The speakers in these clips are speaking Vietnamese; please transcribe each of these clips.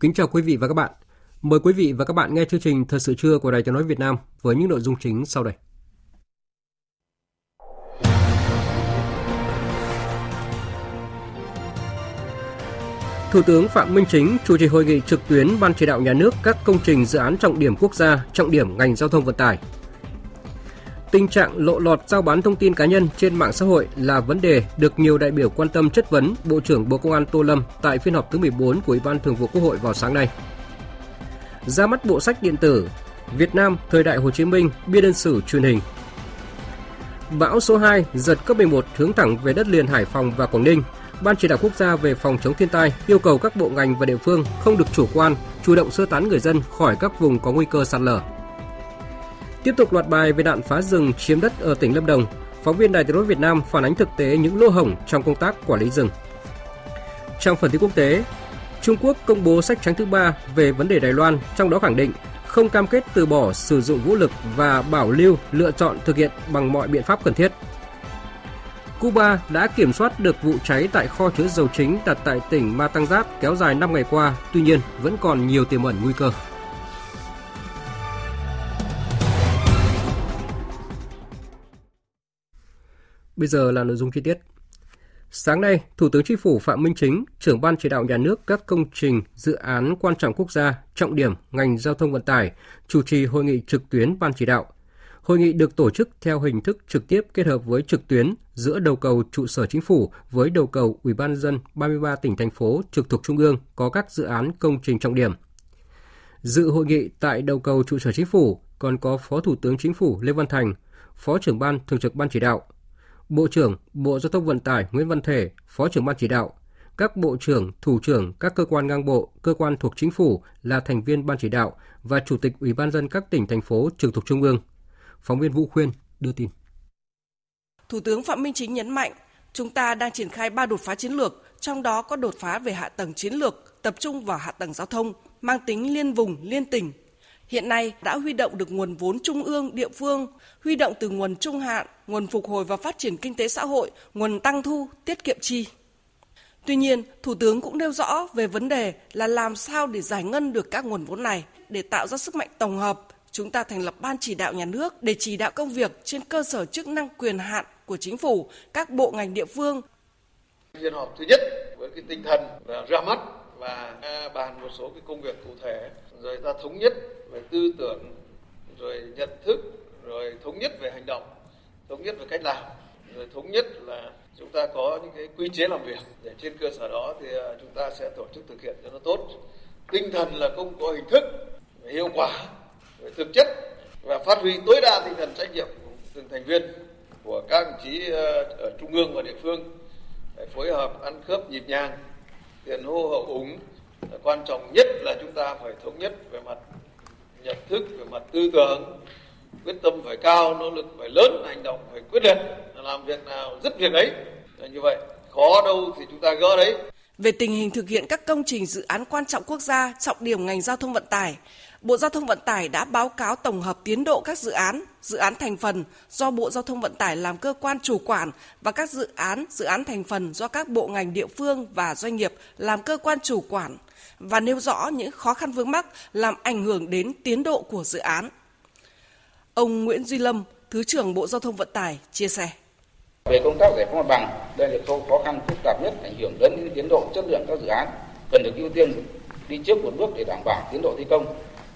Kính chào quý vị và các bạn. Mời quý vị và các bạn nghe chương trình Thời sự trưa của Đài Tiếng nói Việt Nam với những nội dung chính sau đây. Thủ tướng Phạm Minh Chính chủ trì hội nghị trực tuyến Ban chỉ đạo nhà nước các công trình dự án trọng điểm quốc gia, trọng điểm ngành giao thông vận tải. Tình trạng lộ lọt giao bán thông tin cá nhân trên mạng xã hội là vấn đề được nhiều đại biểu quan tâm chất vấn Bộ trưởng Bộ Công an Tô Lâm tại phiên họp thứ 14 của Ủy ban Thường vụ Quốc hội vào sáng nay. Ra mắt bộ sách điện tử Việt Nam thời đại Hồ Chí Minh biên đơn sử truyền hình. Bão số 2 giật cấp 11 hướng thẳng về đất liền Hải Phòng và Quảng Ninh. Ban chỉ đạo quốc gia về phòng chống thiên tai yêu cầu các bộ ngành và địa phương không được chủ quan, chủ động sơ tán người dân khỏi các vùng có nguy cơ sạt lở. Tiếp tục loạt bài về đạn phá rừng chiếm đất ở tỉnh Lâm Đồng, phóng viên Đài Tiếng nói Việt Nam phản ánh thực tế những lỗ hổng trong công tác quản lý rừng. Trong phần tin quốc tế, Trung Quốc công bố sách trắng thứ ba về vấn đề Đài Loan, trong đó khẳng định không cam kết từ bỏ sử dụng vũ lực và bảo lưu lựa chọn thực hiện bằng mọi biện pháp cần thiết. Cuba đã kiểm soát được vụ cháy tại kho chứa dầu chính đặt tại tỉnh Matanzat kéo dài 5 ngày qua, tuy nhiên vẫn còn nhiều tiềm ẩn nguy cơ. Bây giờ là nội dung chi tiết. Sáng nay, Thủ tướng Chính phủ Phạm Minh Chính, trưởng ban chỉ đạo nhà nước các công trình, dự án quan trọng quốc gia, trọng điểm ngành giao thông vận tải, chủ trì hội nghị trực tuyến ban chỉ đạo. Hội nghị được tổ chức theo hình thức trực tiếp kết hợp với trực tuyến giữa đầu cầu trụ sở chính phủ với đầu cầu Ủy ban dân 33 tỉnh thành phố trực thuộc trung ương có các dự án công trình trọng điểm. Dự hội nghị tại đầu cầu trụ sở chính phủ còn có Phó Thủ tướng Chính phủ Lê Văn Thành, Phó trưởng ban thường trực ban chỉ đạo, Bộ trưởng Bộ Giao thông Vận tải Nguyễn Văn Thể, Phó trưởng ban chỉ đạo, các bộ trưởng, thủ trưởng các cơ quan ngang bộ, cơ quan thuộc chính phủ là thành viên ban chỉ đạo và chủ tịch Ủy ban dân các tỉnh thành phố trực thuộc trung ương. Phóng viên Vũ Khuyên đưa tin. Thủ tướng Phạm Minh Chính nhấn mạnh, chúng ta đang triển khai ba đột phá chiến lược, trong đó có đột phá về hạ tầng chiến lược, tập trung vào hạ tầng giao thông, mang tính liên vùng, liên tỉnh, hiện nay đã huy động được nguồn vốn trung ương, địa phương, huy động từ nguồn trung hạn, nguồn phục hồi và phát triển kinh tế xã hội, nguồn tăng thu, tiết kiệm chi. Tuy nhiên, Thủ tướng cũng nêu rõ về vấn đề là làm sao để giải ngân được các nguồn vốn này để tạo ra sức mạnh tổng hợp. Chúng ta thành lập ban chỉ đạo nhà nước để chỉ đạo công việc trên cơ sở chức năng quyền hạn của chính phủ, các bộ ngành địa phương. Phiên họp thứ nhất với cái tinh thần là ra mắt và bàn một số cái công việc cụ thể, rồi ta thống nhất về tư tưởng, rồi nhận thức, rồi thống nhất về hành động, thống nhất về cách làm, rồi thống nhất là chúng ta có những cái quy chế làm việc để trên cơ sở đó thì à, chúng ta sẽ tổ chức thực hiện cho nó tốt. Tinh thần là không có hình thức hiệu quả, về thực chất và phát huy tối đa tinh thần trách nhiệm của từng thành viên, của các đồng chí à, ở trung ương và địa phương để phối hợp ăn khớp nhịp nhàng tiền hô hậu ủng quan trọng nhất là chúng ta phải thống nhất về mặt nhận thức, về mặt tư tưởng. Quyết tâm phải cao, nỗ lực phải lớn, hành động phải quyết liệt. Làm việc nào rất việc ấy là như vậy. Khó đâu thì chúng ta gỡ đấy. Về tình hình thực hiện các công trình dự án quan trọng quốc gia, trọng điểm ngành giao thông vận tải Bộ Giao thông Vận tải đã báo cáo tổng hợp tiến độ các dự án, dự án thành phần do Bộ Giao thông Vận tải làm cơ quan chủ quản và các dự án, dự án thành phần do các bộ ngành địa phương và doanh nghiệp làm cơ quan chủ quản và nêu rõ những khó khăn vướng mắc làm ảnh hưởng đến tiến độ của dự án. Ông Nguyễn Duy Lâm, Thứ trưởng Bộ Giao thông Vận tải chia sẻ. Về công tác giải phóng mặt bằng, đây là khâu khó khăn phức tạp nhất ảnh hưởng đến tiến độ chất lượng các dự án, cần được ưu tiên đi trước một bước để đảm bảo tiến độ thi công.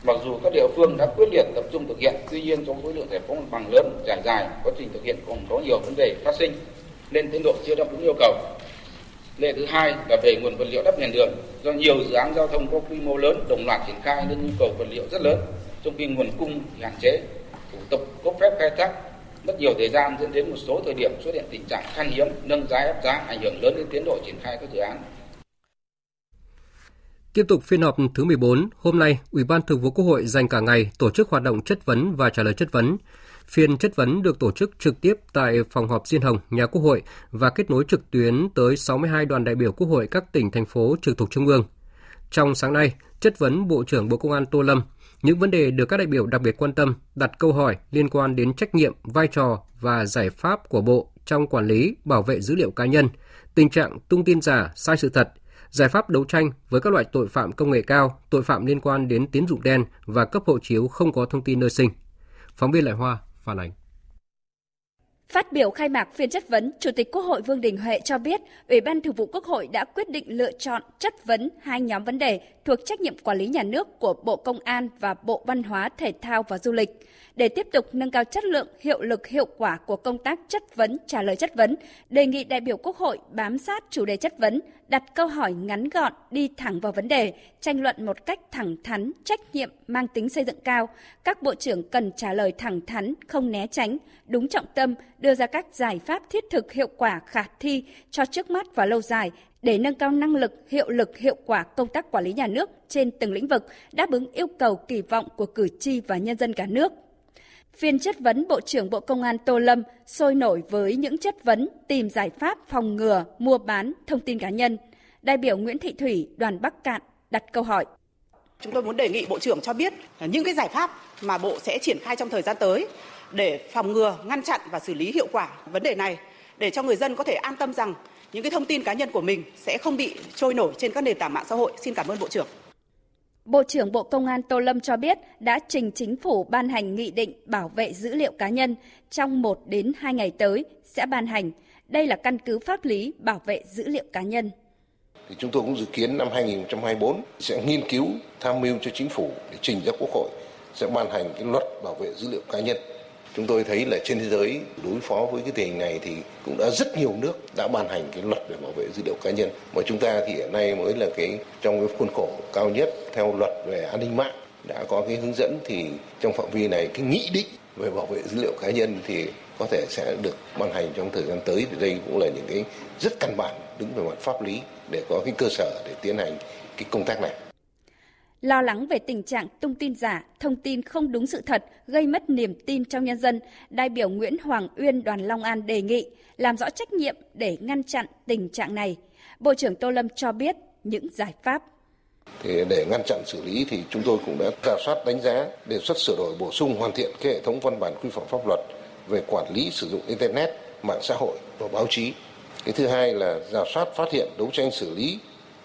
Mặc dù các địa phương đã quyết liệt tập trung thực hiện, tuy nhiên trong khối lượng giải phóng mặt bằng lớn, trải dài, quá trình thực hiện còn có nhiều vấn đề phát sinh, nên tiến độ chưa đáp ứng yêu cầu. Lệ thứ hai là về nguồn vật liệu đắp nền đường do nhiều dự án giao thông có quy mô lớn đồng loạt triển khai nên nhu cầu vật liệu rất lớn, trong khi nguồn cung thì hạn chế, thủ tục cấp phép khai thác mất nhiều thời gian dẫn đến một số thời điểm xuất hiện tình trạng khan hiếm, nâng giá ép giá ảnh hưởng lớn đến tiến độ triển khai các dự án. Tiếp tục phiên họp thứ 14, hôm nay, Ủy ban Thường vụ Quốc hội dành cả ngày tổ chức hoạt động chất vấn và trả lời chất vấn. Phiên chất vấn được tổ chức trực tiếp tại phòng họp Diên Hồng, nhà Quốc hội và kết nối trực tuyến tới 62 đoàn đại biểu Quốc hội các tỉnh, thành phố trực thuộc Trung ương. Trong sáng nay, chất vấn Bộ trưởng Bộ Công an Tô Lâm, những vấn đề được các đại biểu đặc biệt quan tâm, đặt câu hỏi liên quan đến trách nhiệm, vai trò và giải pháp của Bộ trong quản lý, bảo vệ dữ liệu cá nhân, tình trạng tung tin giả, sai sự thật, giải pháp đấu tranh với các loại tội phạm công nghệ cao, tội phạm liên quan đến tín dụng đen và cấp hộ chiếu không có thông tin nơi sinh. Phóng viên Lại Hoa phản ánh. Phát biểu khai mạc phiên chất vấn, Chủ tịch Quốc hội Vương Đình Huệ cho biết, Ủy ban Thường vụ Quốc hội đã quyết định lựa chọn chất vấn hai nhóm vấn đề thuộc trách nhiệm quản lý nhà nước của Bộ Công an và Bộ Văn hóa, Thể thao và Du lịch. Để tiếp tục nâng cao chất lượng, hiệu lực, hiệu quả của công tác chất vấn, trả lời chất vấn, đề nghị đại biểu Quốc hội bám sát chủ đề chất vấn, đặt câu hỏi ngắn gọn, đi thẳng vào vấn đề, tranh luận một cách thẳng thắn, trách nhiệm, mang tính xây dựng cao. Các bộ trưởng cần trả lời thẳng thắn, không né tránh, đúng trọng tâm, đưa ra các giải pháp thiết thực hiệu quả khả thi cho trước mắt và lâu dài để nâng cao năng lực, hiệu lực, hiệu quả công tác quản lý nhà nước trên từng lĩnh vực, đáp ứng yêu cầu kỳ vọng của cử tri và nhân dân cả nước. Phiên chất vấn Bộ trưởng Bộ Công an Tô Lâm sôi nổi với những chất vấn tìm giải pháp phòng ngừa, mua bán thông tin cá nhân. Đại biểu Nguyễn Thị Thủy, đoàn Bắc Cạn đặt câu hỏi. Chúng tôi muốn đề nghị Bộ trưởng cho biết những cái giải pháp mà Bộ sẽ triển khai trong thời gian tới để phòng ngừa, ngăn chặn và xử lý hiệu quả vấn đề này để cho người dân có thể an tâm rằng những cái thông tin cá nhân của mình sẽ không bị trôi nổi trên các nền tảng mạng xã hội. Xin cảm ơn Bộ trưởng. Bộ trưởng Bộ Công an Tô Lâm cho biết đã trình chính phủ ban hành nghị định bảo vệ dữ liệu cá nhân trong 1 đến 2 ngày tới sẽ ban hành. Đây là căn cứ pháp lý bảo vệ dữ liệu cá nhân. Thì chúng tôi cũng dự kiến năm 2024 sẽ nghiên cứu, tham mưu cho chính phủ để trình ra Quốc hội sẽ ban hành cái luật bảo vệ dữ liệu cá nhân chúng tôi thấy là trên thế giới đối phó với cái tình hình này thì cũng đã rất nhiều nước đã ban hành cái luật về bảo vệ dữ liệu cá nhân mà chúng ta thì hiện nay mới là cái, trong cái khuôn khổ cao nhất theo luật về an ninh mạng đã có cái hướng dẫn thì trong phạm vi này cái nghị định về bảo vệ dữ liệu cá nhân thì có thể sẽ được ban hành trong thời gian tới thì đây cũng là những cái rất căn bản đứng về mặt pháp lý để có cái cơ sở để tiến hành cái công tác này. Lo lắng về tình trạng tung tin giả, thông tin không đúng sự thật gây mất niềm tin trong nhân dân, đại biểu Nguyễn Hoàng Uyên đoàn Long An đề nghị làm rõ trách nhiệm để ngăn chặn tình trạng này. Bộ trưởng Tô Lâm cho biết những giải pháp. Thì để ngăn chặn xử lý thì chúng tôi cũng đã giả soát đánh giá, đề xuất sửa đổi bổ sung hoàn thiện cái hệ thống văn bản quy phạm pháp luật về quản lý sử dụng internet, mạng xã hội và báo chí. Cái thứ hai là giả soát phát hiện đấu tranh xử lý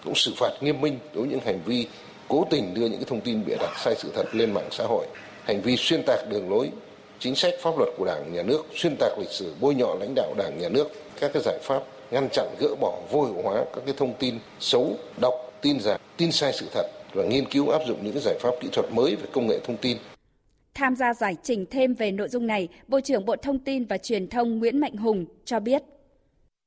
cũng xử phạt nghiêm minh đối với những hành vi cố tình đưa những cái thông tin bịa đặt sai sự thật lên mạng xã hội, hành vi xuyên tạc đường lối, chính sách pháp luật của Đảng, Nhà nước, xuyên tạc lịch sử, bôi nhọ lãnh đạo Đảng, Nhà nước, các cái giải pháp ngăn chặn gỡ bỏ vô hiệu hóa các cái thông tin xấu, độc, tin giả, tin sai sự thật và nghiên cứu áp dụng những cái giải pháp kỹ thuật mới về công nghệ thông tin. Tham gia giải trình thêm về nội dung này, Bộ trưởng Bộ Thông tin và Truyền thông Nguyễn Mạnh Hùng cho biết.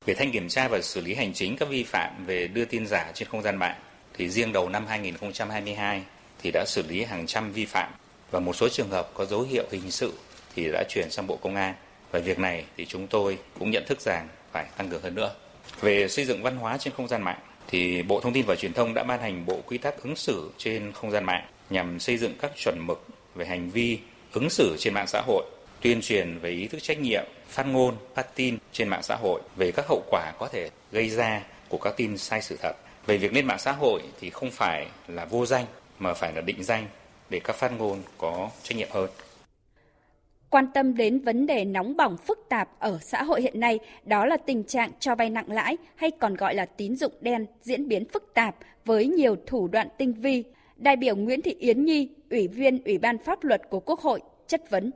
Về thanh kiểm tra và xử lý hành chính các vi phạm về đưa tin giả trên không gian mạng, thì riêng đầu năm 2022 thì đã xử lý hàng trăm vi phạm và một số trường hợp có dấu hiệu hình sự thì đã chuyển sang Bộ Công an. Và việc này thì chúng tôi cũng nhận thức rằng phải tăng cường hơn nữa. Về xây dựng văn hóa trên không gian mạng thì Bộ Thông tin và Truyền thông đã ban hành bộ quy tắc ứng xử trên không gian mạng nhằm xây dựng các chuẩn mực về hành vi ứng xử trên mạng xã hội, tuyên truyền về ý thức trách nhiệm, phát ngôn, phát tin trên mạng xã hội về các hậu quả có thể gây ra của các tin sai sự thật về việc lên mạng xã hội thì không phải là vô danh mà phải là định danh để các phát ngôn có trách nhiệm hơn. Quan tâm đến vấn đề nóng bỏng phức tạp ở xã hội hiện nay, đó là tình trạng cho vay nặng lãi hay còn gọi là tín dụng đen diễn biến phức tạp với nhiều thủ đoạn tinh vi. Đại biểu Nguyễn Thị Yến Nhi, Ủy viên Ủy ban Pháp luật của Quốc hội, chất vấn.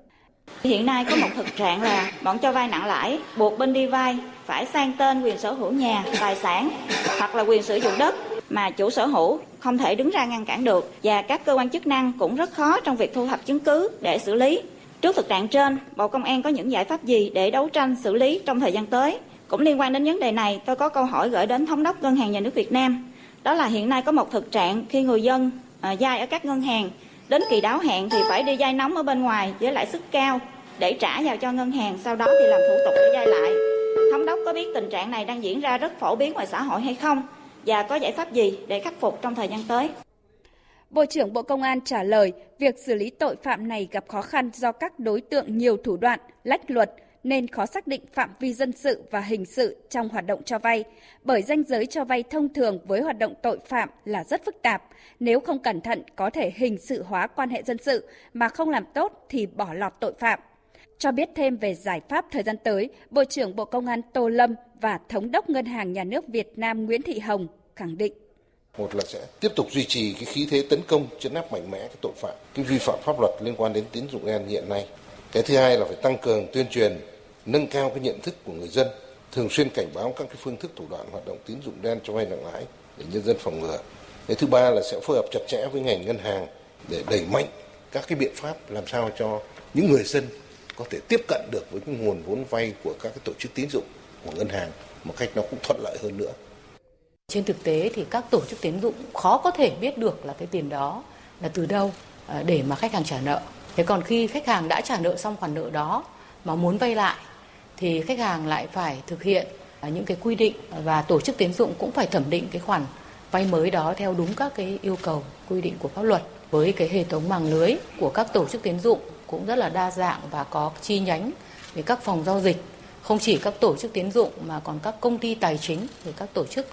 Hiện nay có một thực trạng là bọn cho vay nặng lãi buộc bên đi vay phải sang tên quyền sở hữu nhà, tài sản hoặc là quyền sử dụng đất mà chủ sở hữu không thể đứng ra ngăn cản được và các cơ quan chức năng cũng rất khó trong việc thu thập chứng cứ để xử lý. Trước thực trạng trên, Bộ Công an có những giải pháp gì để đấu tranh xử lý trong thời gian tới Cũng liên quan đến vấn đề này, tôi có câu hỏi gửi đến Thống đốc Ngân hàng Nhà nước Việt Nam. Đó là hiện nay có một thực trạng khi người dân à, vay ở các ngân hàng, đến kỳ đáo hạn thì phải đi vay nóng ở bên ngoài với lãi suất cao để trả vào cho ngân hàng, sau đó thì làm thủ tục để vay lại. Thống đốc có biết tình trạng này đang diễn ra rất phổ biến ngoài xã hội hay không? Và có giải pháp gì để khắc phục trong thời gian tới? Bộ trưởng Bộ Công an trả lời, việc xử lý tội phạm này gặp khó khăn do các đối tượng nhiều thủ đoạn, lách luật nên khó xác định phạm vi dân sự và hình sự trong hoạt động cho vay, bởi danh giới cho vay thông thường với hoạt động tội phạm là rất phức tạp. Nếu không cẩn thận có thể hình sự hóa quan hệ dân sự mà không làm tốt thì bỏ lọt tội phạm. Cho biết thêm về giải pháp thời gian tới, Bộ trưởng Bộ Công an Tô Lâm và Thống đốc Ngân hàng Nhà nước Việt Nam Nguyễn Thị Hồng khẳng định một là sẽ tiếp tục duy trì cái khí thế tấn công chấn áp mạnh mẽ cái tội phạm cái vi phạm pháp luật liên quan đến tín dụng đen hiện nay cái thứ hai là phải tăng cường tuyên truyền, nâng cao cái nhận thức của người dân, thường xuyên cảnh báo các cái phương thức thủ đoạn hoạt động tín dụng đen cho vay nặng lãi để nhân dân phòng ngừa cái thứ ba là sẽ phối hợp chặt chẽ với ngành ngân hàng để đẩy mạnh các cái biện pháp làm sao cho những người dân có thể tiếp cận được với cái nguồn vốn vay của các cái tổ chức tín dụng của ngân hàng một cách nó cũng thuận lợi hơn nữa trên thực tế thì các tổ chức tín dụng khó có thể biết được là cái tiền đó là từ đâu à, để mà khách hàng trả nợ. Thế còn khi khách hàng đã trả nợ xong khoản nợ đó mà muốn vay lại, thì khách hàng lại phải thực hiện à, những cái quy định và tổ chức tín dụng cũng phải thẩm định cái khoản vay mới đó theo đúng các cái yêu cầu, quy định của pháp luật. Với cái hệ thống mạng lưới của các tổ chức tín dụng cũng rất là đa dạng và có chi nhánh về các phòng giao dịch, không chỉ các tổ chức tín dụng mà còn các công ty tài chính, rồi các tổ chức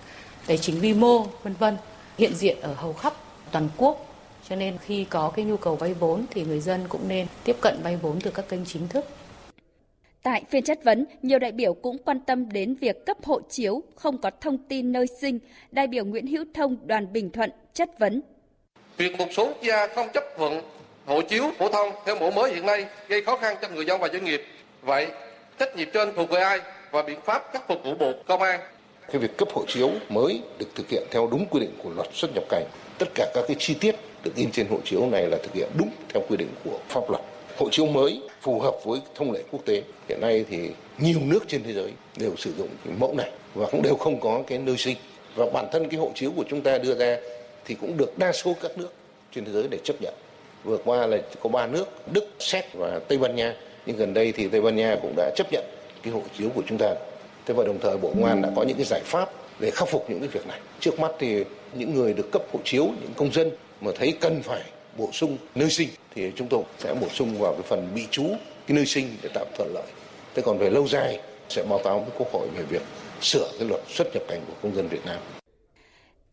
tài chính vi mô, vân vân hiện diện ở hầu khắp toàn quốc cho nên khi có cái nhu cầu vay vốn thì người dân cũng nên tiếp cận vay vốn từ các kênh chính thức. Tại phiên chất vấn, nhiều đại biểu cũng quan tâm đến việc cấp hộ chiếu không có thông tin nơi sinh. Đại biểu Nguyễn Hữu Thông đoàn Bình Thuận chất vấn. Việc một số quốc gia không chấp thuận hộ chiếu phổ thông theo mẫu mới hiện nay gây khó khăn cho người dân và doanh nghiệp. Vậy, trách nhiệm trên thuộc về ai và biện pháp khắc phục của Bộ Công an cái việc cấp hộ chiếu mới được thực hiện theo đúng quy định của luật xuất nhập cảnh tất cả các cái chi tiết được in trên hộ chiếu này là thực hiện đúng theo quy định của pháp luật. Hộ chiếu mới phù hợp với thông lệ quốc tế. Hiện nay thì nhiều nước trên thế giới đều sử dụng cái mẫu này và cũng đều không có cái nơi sinh. Và bản thân cái hộ chiếu của chúng ta đưa ra thì cũng được đa số các nước trên thế giới để chấp nhận. Vừa qua là có ba nước, đức, séc và tây ban nha. Nhưng gần đây thì tây ban nha cũng đã chấp nhận cái hộ chiếu của chúng ta. Thế và đồng thời bộ công an đã có những cái giải pháp để khắc phục những cái việc này. Trước mắt thì những người được cấp hộ chiếu, những công dân mà thấy cần phải bổ sung nơi sinh thì chúng tôi sẽ bổ sung vào cái phần bị trú cái nơi sinh để tạo thuận lợi thế còn về lâu dài sẽ báo cáo với quốc hội về việc sửa cái luật xuất nhập cảnh của công dân Việt Nam.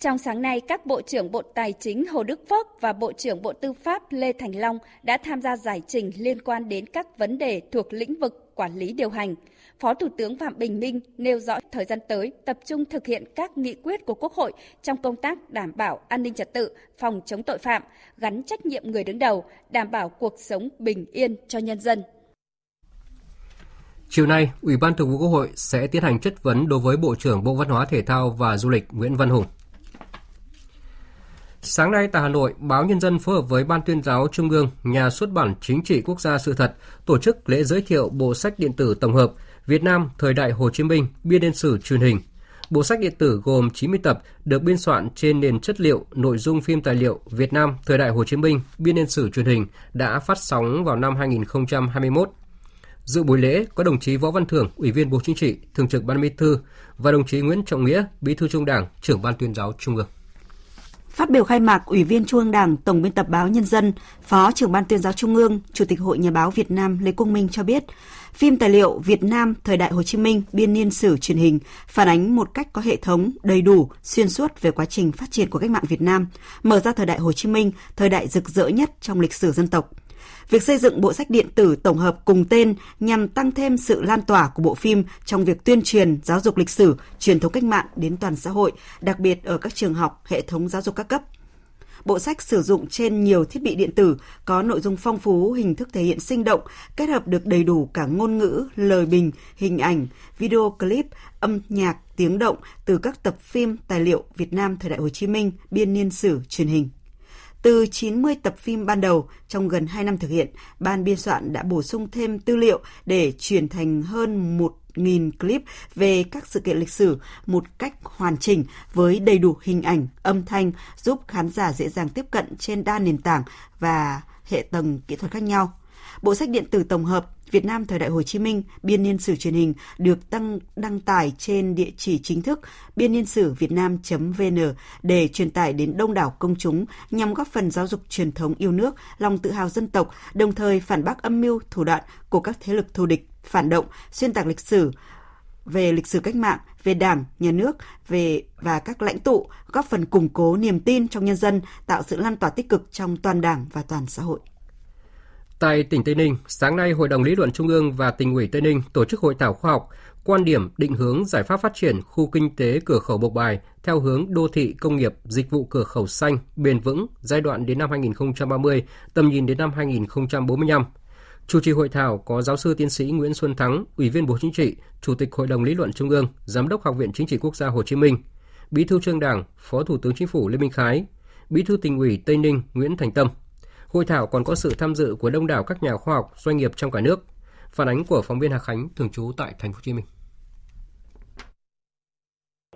Trong sáng nay, các Bộ trưởng Bộ Tài chính Hồ Đức Phước và Bộ trưởng Bộ Tư pháp Lê Thành Long đã tham gia giải trình liên quan đến các vấn đề thuộc lĩnh vực quản lý điều hành. Phó Thủ tướng Phạm Bình Minh nêu rõ thời gian tới tập trung thực hiện các nghị quyết của Quốc hội trong công tác đảm bảo an ninh trật tự, phòng chống tội phạm, gắn trách nhiệm người đứng đầu, đảm bảo cuộc sống bình yên cho nhân dân. Chiều nay, Ủy ban Thường vụ Quốc hội sẽ tiến hành chất vấn đối với Bộ trưởng Bộ Văn hóa Thể thao và Du lịch Nguyễn Văn Hùng. Sáng nay tại Hà Nội, báo Nhân dân phối hợp với Ban tuyên giáo Trung ương, Nhà xuất bản Chính trị Quốc gia Sự thật tổ chức lễ giới thiệu bộ sách điện tử tổng hợp Việt Nam thời đại Hồ Chí Minh biên niên sử truyền hình. Bộ sách điện tử gồm 90 tập được biên soạn trên nền chất liệu nội dung phim tài liệu Việt Nam thời đại Hồ Chí Minh biên niên sử truyền hình đã phát sóng vào năm 2021. Dự buổi lễ có đồng chí Võ Văn Thưởng, Ủy viên Bộ Chính trị, Thường trực Ban Bí thư và đồng chí Nguyễn Trọng Nghĩa, Bí thư Trung Đảng, trưởng Ban tuyên giáo Trung ương. Biểu khai mạc, Ủy viên Trung ương Đảng, Tổng biên tập báo Nhân dân, Phó trưởng Ban tuyên giáo Trung ương, Chủ tịch Hội Nhà báo Việt Nam Lê Quốc Minh cho biết, phim tài liệu Việt Nam thời đại Hồ Chí Minh biên niên sử truyền hình phản ánh một cách có hệ thống, đầy đủ, xuyên suốt về quá trình phát triển của cách mạng Việt Nam, mở ra thời đại Hồ Chí Minh, thời đại rực rỡ nhất trong lịch sử dân tộc – Việc xây dựng bộ sách điện tử tổng hợp cùng tên nhằm tăng thêm sự lan tỏa của bộ phim trong việc tuyên truyền giáo dục lịch sử, truyền thống cách mạng đến toàn xã hội, đặc biệt ở các trường học, hệ thống giáo dục các cấp. Bộ sách sử dụng trên nhiều thiết bị điện tử, có nội dung phong phú, hình thức thể hiện sinh động, kết hợp được đầy đủ cả ngôn ngữ, lời bình, hình ảnh, video clip, âm nhạc, tiếng động từ các tập phim, tài liệu Việt Nam thời đại Hồ Chí Minh, biên niên sử, truyền hình. Từ 90 tập phim ban đầu trong gần 2 năm thực hiện, ban biên soạn đã bổ sung thêm tư liệu để chuyển thành hơn 1.000 clip về các sự kiện lịch sử một cách hoàn chỉnh với đầy đủ hình ảnh, âm thanh giúp khán giả dễ dàng tiếp cận trên đa nền tảng và hệ tầng kỹ thuật khác nhau. Bộ sách điện tử tổng hợp Việt Nam thời đại Hồ Chí Minh biên niên sử truyền hình được tăng đăng tải trên địa chỉ chính thức biên niên sử việt nam.vn để truyền tải đến đông đảo công chúng nhằm góp phần giáo dục truyền thống yêu nước, lòng tự hào dân tộc, đồng thời phản bác âm mưu thủ đoạn của các thế lực thù địch, phản động, xuyên tạc lịch sử về lịch sử cách mạng, về Đảng, nhà nước, về và các lãnh tụ, góp phần củng cố niềm tin trong nhân dân, tạo sự lan tỏa tích cực trong toàn Đảng và toàn xã hội. Tại tỉnh Tây Ninh, sáng nay Hội đồng Lý luận Trung ương và tỉnh ủy Tây Ninh tổ chức hội thảo khoa học quan điểm định hướng giải pháp phát triển khu kinh tế cửa khẩu Bộc Bài theo hướng đô thị công nghiệp dịch vụ cửa khẩu xanh bền vững giai đoạn đến năm 2030, tầm nhìn đến năm 2045. Chủ trì hội thảo có giáo sư tiến sĩ Nguyễn Xuân Thắng, Ủy viên Bộ Chính trị, Chủ tịch Hội đồng Lý luận Trung ương, Giám đốc Học viện Chính trị Quốc gia Hồ Chí Minh, Bí thư Trung Đảng, Phó Thủ tướng Chính phủ Lê Minh Khái, Bí thư tỉnh ủy Tây Ninh Nguyễn Thành Tâm. Hội thảo còn có sự tham dự của đông đảo các nhà khoa học, doanh nghiệp trong cả nước. Phản ánh của phóng viên Hà Khánh thường trú tại thành phố Hồ Chí Minh.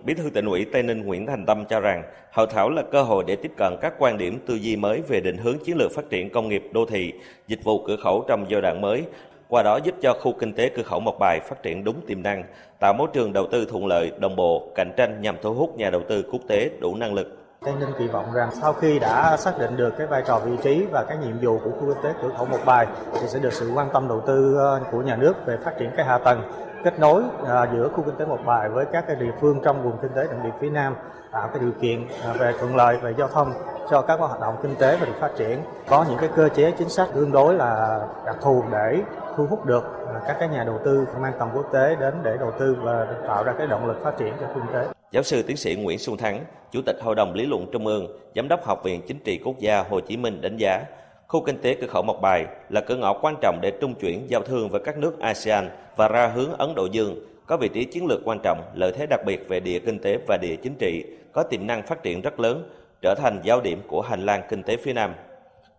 Bí thư tỉnh ủy Tây Ninh Nguyễn Thành Tâm cho rằng hội thảo là cơ hội để tiếp cận các quan điểm tư duy mới về định hướng chiến lược phát triển công nghiệp đô thị, dịch vụ cửa khẩu trong giai đoạn mới, qua đó giúp cho khu kinh tế cửa khẩu Mộc Bài phát triển đúng tiềm năng, tạo môi trường đầu tư thuận lợi, đồng bộ, cạnh tranh nhằm thu hút nhà đầu tư quốc tế đủ năng lực. Tây Ninh kỳ vọng rằng sau khi đã xác định được cái vai trò vị trí và cái nhiệm vụ của khu kinh tế cửa khẩu một Bài, thì sẽ được sự quan tâm đầu tư ờ, của nhà nước về phát triển cái hạ tầng kết nối ờ, giữa khu kinh tế một Bài với các cái địa phương trong vùng kinh tế trọng điểm phía Nam, tạo cái điều kiện ờ, về thuận lợi về giao thông cho các hoạt động kinh tế và được phát triển có những cái cơ chế chính sách tương đối là đặc thù để thu hút được các cái nhà đầu tư mang tầm quốc tế đến để đầu tư và tạo ra cái động lực phát triển cho kinh tế. Giáo sư tiến sĩ Nguyễn Xuân Thắng, Chủ tịch Hội đồng Lý luận Trung ương, Giám đốc Học viện Chính trị Quốc gia Hồ Chí Minh đánh giá Khu kinh tế cửa khẩu Mộc Bài là cửa ngõ quan trọng để trung chuyển giao thương với các nước ASEAN và ra hướng Ấn Độ Dương, có vị trí chiến lược quan trọng, lợi thế đặc biệt về địa kinh tế và địa chính trị, có tiềm năng phát triển rất lớn, trở thành giao điểm của hành lang kinh tế phía Nam.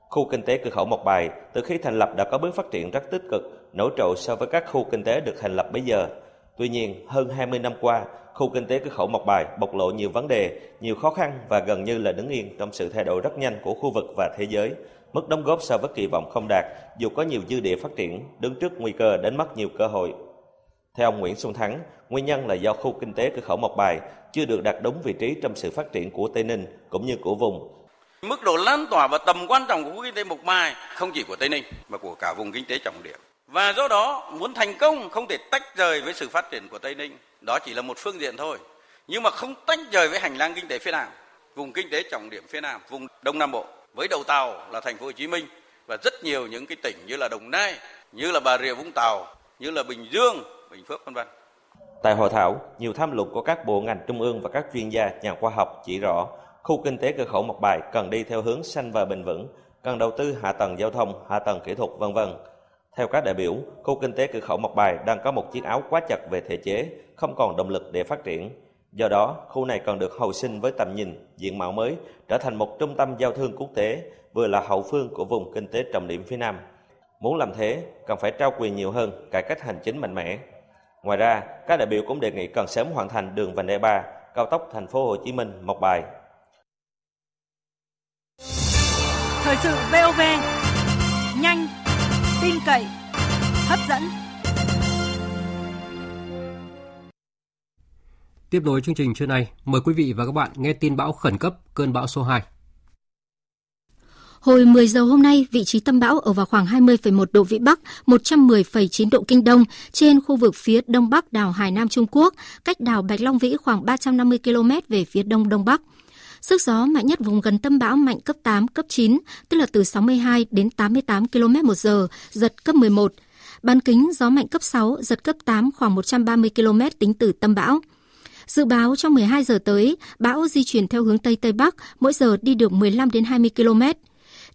Khu kinh tế cửa khẩu Mộc Bài từ khi thành lập đã có bước phát triển rất tích cực, nổi trội so với các khu kinh tế được thành lập bây giờ. Tuy nhiên, hơn 20 năm qua, khu kinh tế cửa khẩu Mộc Bài bộc lộ nhiều vấn đề, nhiều khó khăn và gần như là đứng yên trong sự thay đổi rất nhanh của khu vực và thế giới, Mức đóng góp so với kỳ vọng không đạt, dù có nhiều dư địa phát triển, đứng trước nguy cơ đánh mất nhiều cơ hội. Theo ông Nguyễn Xuân Thắng, nguyên nhân là do khu kinh tế cửa khẩu Mộc Bài chưa được đặt đúng vị trí trong sự phát triển của Tây Ninh cũng như của vùng. Mức độ lan tỏa và tầm quan trọng của khu kinh tế Mộc Bài không chỉ của Tây Ninh mà của cả vùng kinh tế trọng điểm. Và do đó muốn thành công không thể tách rời với sự phát triển của Tây Ninh. Đó chỉ là một phương diện thôi. Nhưng mà không tách rời với hành lang kinh tế phía Nam, vùng kinh tế trọng điểm phía Nam, vùng Đông Nam Bộ với đầu tàu là thành phố Hồ Chí Minh và rất nhiều những cái tỉnh như là Đồng Nai, như là Bà Rịa Vũng Tàu, như là Bình Dương, Bình Phước vân vân. Tại hội thảo, nhiều tham luận của các bộ ngành trung ương và các chuyên gia, nhà khoa học chỉ rõ khu kinh tế cửa khẩu Mộc Bài cần đi theo hướng xanh và bền vững, cần đầu tư hạ tầng giao thông, hạ tầng kỹ thuật vân vân. Theo các đại biểu, khu kinh tế cửa khẩu Mộc Bài đang có một chiếc áo quá chặt về thể chế, không còn động lực để phát triển. Do đó, khu này cần được hồi sinh với tầm nhìn, diện mạo mới, trở thành một trung tâm giao thương quốc tế, vừa là hậu phương của vùng kinh tế trọng điểm phía Nam. Muốn làm thế, cần phải trao quyền nhiều hơn, cải cách hành chính mạnh mẽ. Ngoài ra, các đại biểu cũng đề nghị cần sớm hoàn thành đường vành đai 3, cao tốc thành phố Hồ Chí Minh Mộc Bài. Thời sự VOV, nhanh, tin cậy, hấp dẫn. Tiếp nối chương trình trưa nay, mời quý vị và các bạn nghe tin bão khẩn cấp cơn bão số 2. Hồi 10 giờ hôm nay, vị trí tâm bão ở vào khoảng 20,1 độ Vĩ Bắc, 110,9 độ Kinh Đông trên khu vực phía đông bắc đảo Hải Nam Trung Quốc, cách đảo Bạch Long Vĩ khoảng 350 km về phía đông đông bắc. Sức gió mạnh nhất vùng gần tâm bão mạnh cấp 8, cấp 9, tức là từ 62 đến 88 km một giờ, giật cấp 11. Bán kính gió mạnh cấp 6, giật cấp 8 khoảng 130 km tính từ tâm bão. Dự báo trong 12 giờ tới, bão di chuyển theo hướng Tây Tây Bắc, mỗi giờ đi được 15 đến 20 km.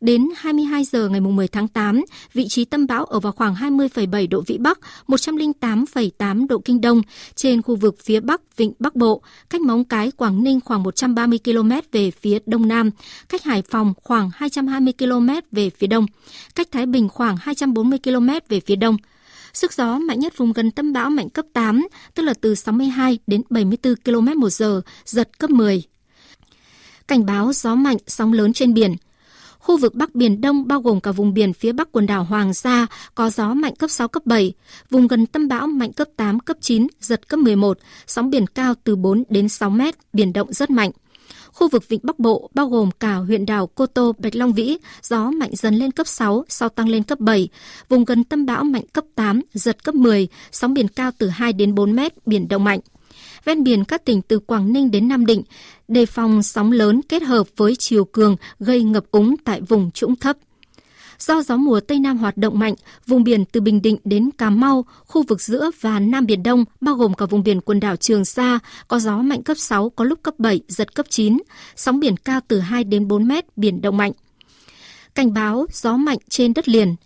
Đến 22 giờ ngày 10 tháng 8, vị trí tâm bão ở vào khoảng 20,7 độ Vĩ Bắc, 108,8 độ Kinh Đông, trên khu vực phía Bắc Vịnh Bắc Bộ, cách Móng Cái, Quảng Ninh khoảng 130 km về phía Đông Nam, cách Hải Phòng khoảng 220 km về phía Đông, cách Thái Bình khoảng 240 km về phía Đông. Sức gió mạnh nhất vùng gần tâm bão mạnh cấp 8, tức là từ 62 đến 74 km một giờ, giật cấp 10. Cảnh báo gió mạnh, sóng lớn trên biển. Khu vực Bắc Biển Đông bao gồm cả vùng biển phía Bắc quần đảo Hoàng Sa có gió mạnh cấp 6, cấp 7. Vùng gần tâm bão mạnh cấp 8, cấp 9, giật cấp 11. Sóng biển cao từ 4 đến 6 mét, biển động rất mạnh. Khu vực Vịnh Bắc Bộ bao gồm cả huyện đảo Cô Tô, Bạch Long Vĩ, gió mạnh dần lên cấp 6, sau tăng lên cấp 7. Vùng gần tâm bão mạnh cấp 8, giật cấp 10, sóng biển cao từ 2 đến 4 mét, biển động mạnh. Ven biển các tỉnh từ Quảng Ninh đến Nam Định, đề phòng sóng lớn kết hợp với chiều cường gây ngập úng tại vùng trũng thấp. Do gió mùa Tây Nam hoạt động mạnh, vùng biển từ Bình Định đến Cà Mau, khu vực giữa và Nam Biển Đông, bao gồm cả vùng biển quần đảo Trường Sa, có gió mạnh cấp 6, có lúc cấp 7, giật cấp 9, sóng biển cao từ 2 đến 4 mét, biển động mạnh. Cảnh báo gió mạnh trên đất liền,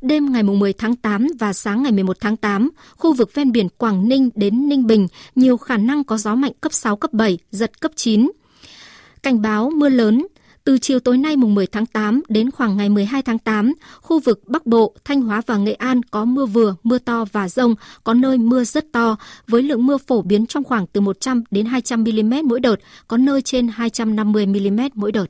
Đêm ngày 10 tháng 8 và sáng ngày 11 tháng 8, khu vực ven biển Quảng Ninh đến Ninh Bình nhiều khả năng có gió mạnh cấp 6, cấp 7, giật cấp 9. Cảnh báo mưa lớn, từ chiều tối nay mùng 10 tháng 8 đến khoảng ngày 12 tháng 8, khu vực Bắc Bộ, Thanh Hóa và Nghệ An có mưa vừa, mưa to và rông, có nơi mưa rất to, với lượng mưa phổ biến trong khoảng từ 100 đến 200 mm mỗi đợt, có nơi trên 250 mm mỗi đợt.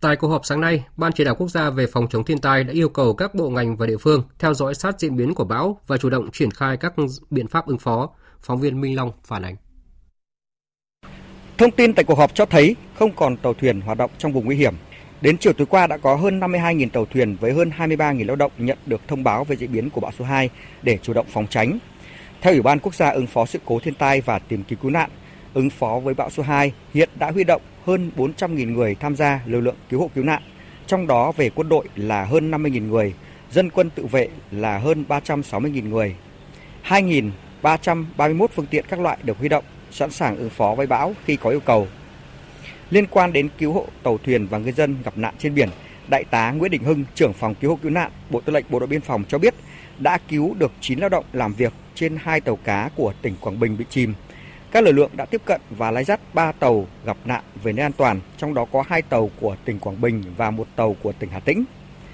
Tại cuộc họp sáng nay, Ban chỉ đạo quốc gia về phòng chống thiên tai đã yêu cầu các bộ ngành và địa phương theo dõi sát diễn biến của bão và chủ động triển khai các biện pháp ứng phó. Phóng viên Minh Long phản ánh. Thông tin tại cuộc họp cho thấy không còn tàu thuyền hoạt động trong vùng nguy hiểm. Đến chiều tối qua đã có hơn 52.000 tàu thuyền với hơn 23.000 lao động nhận được thông báo về diễn biến của bão số 2 để chủ động phòng tránh. Theo Ủy ban Quốc gia ứng phó sự cố thiên tai và tìm kiếm cứu nạn, ứng phó với bão số 2 hiện đã huy động hơn 400.000 người tham gia lực lượng cứu hộ cứu nạn, trong đó về quân đội là hơn 50.000 người, dân quân tự vệ là hơn 360.000 người. 2.331 phương tiện các loại được huy động, sẵn sàng ứng phó với bão khi có yêu cầu. Liên quan đến cứu hộ tàu thuyền và ngư dân gặp nạn trên biển, Đại tá Nguyễn Đình Hưng, trưởng phòng cứu hộ cứu nạn, Bộ Tư lệnh Bộ đội Biên phòng cho biết đã cứu được 9 lao động làm việc trên hai tàu cá của tỉnh Quảng Bình bị chìm các lực lượng đã tiếp cận và lái dắt 3 tàu gặp nạn về nơi an toàn, trong đó có 2 tàu của tỉnh Quảng Bình và một tàu của tỉnh Hà Tĩnh.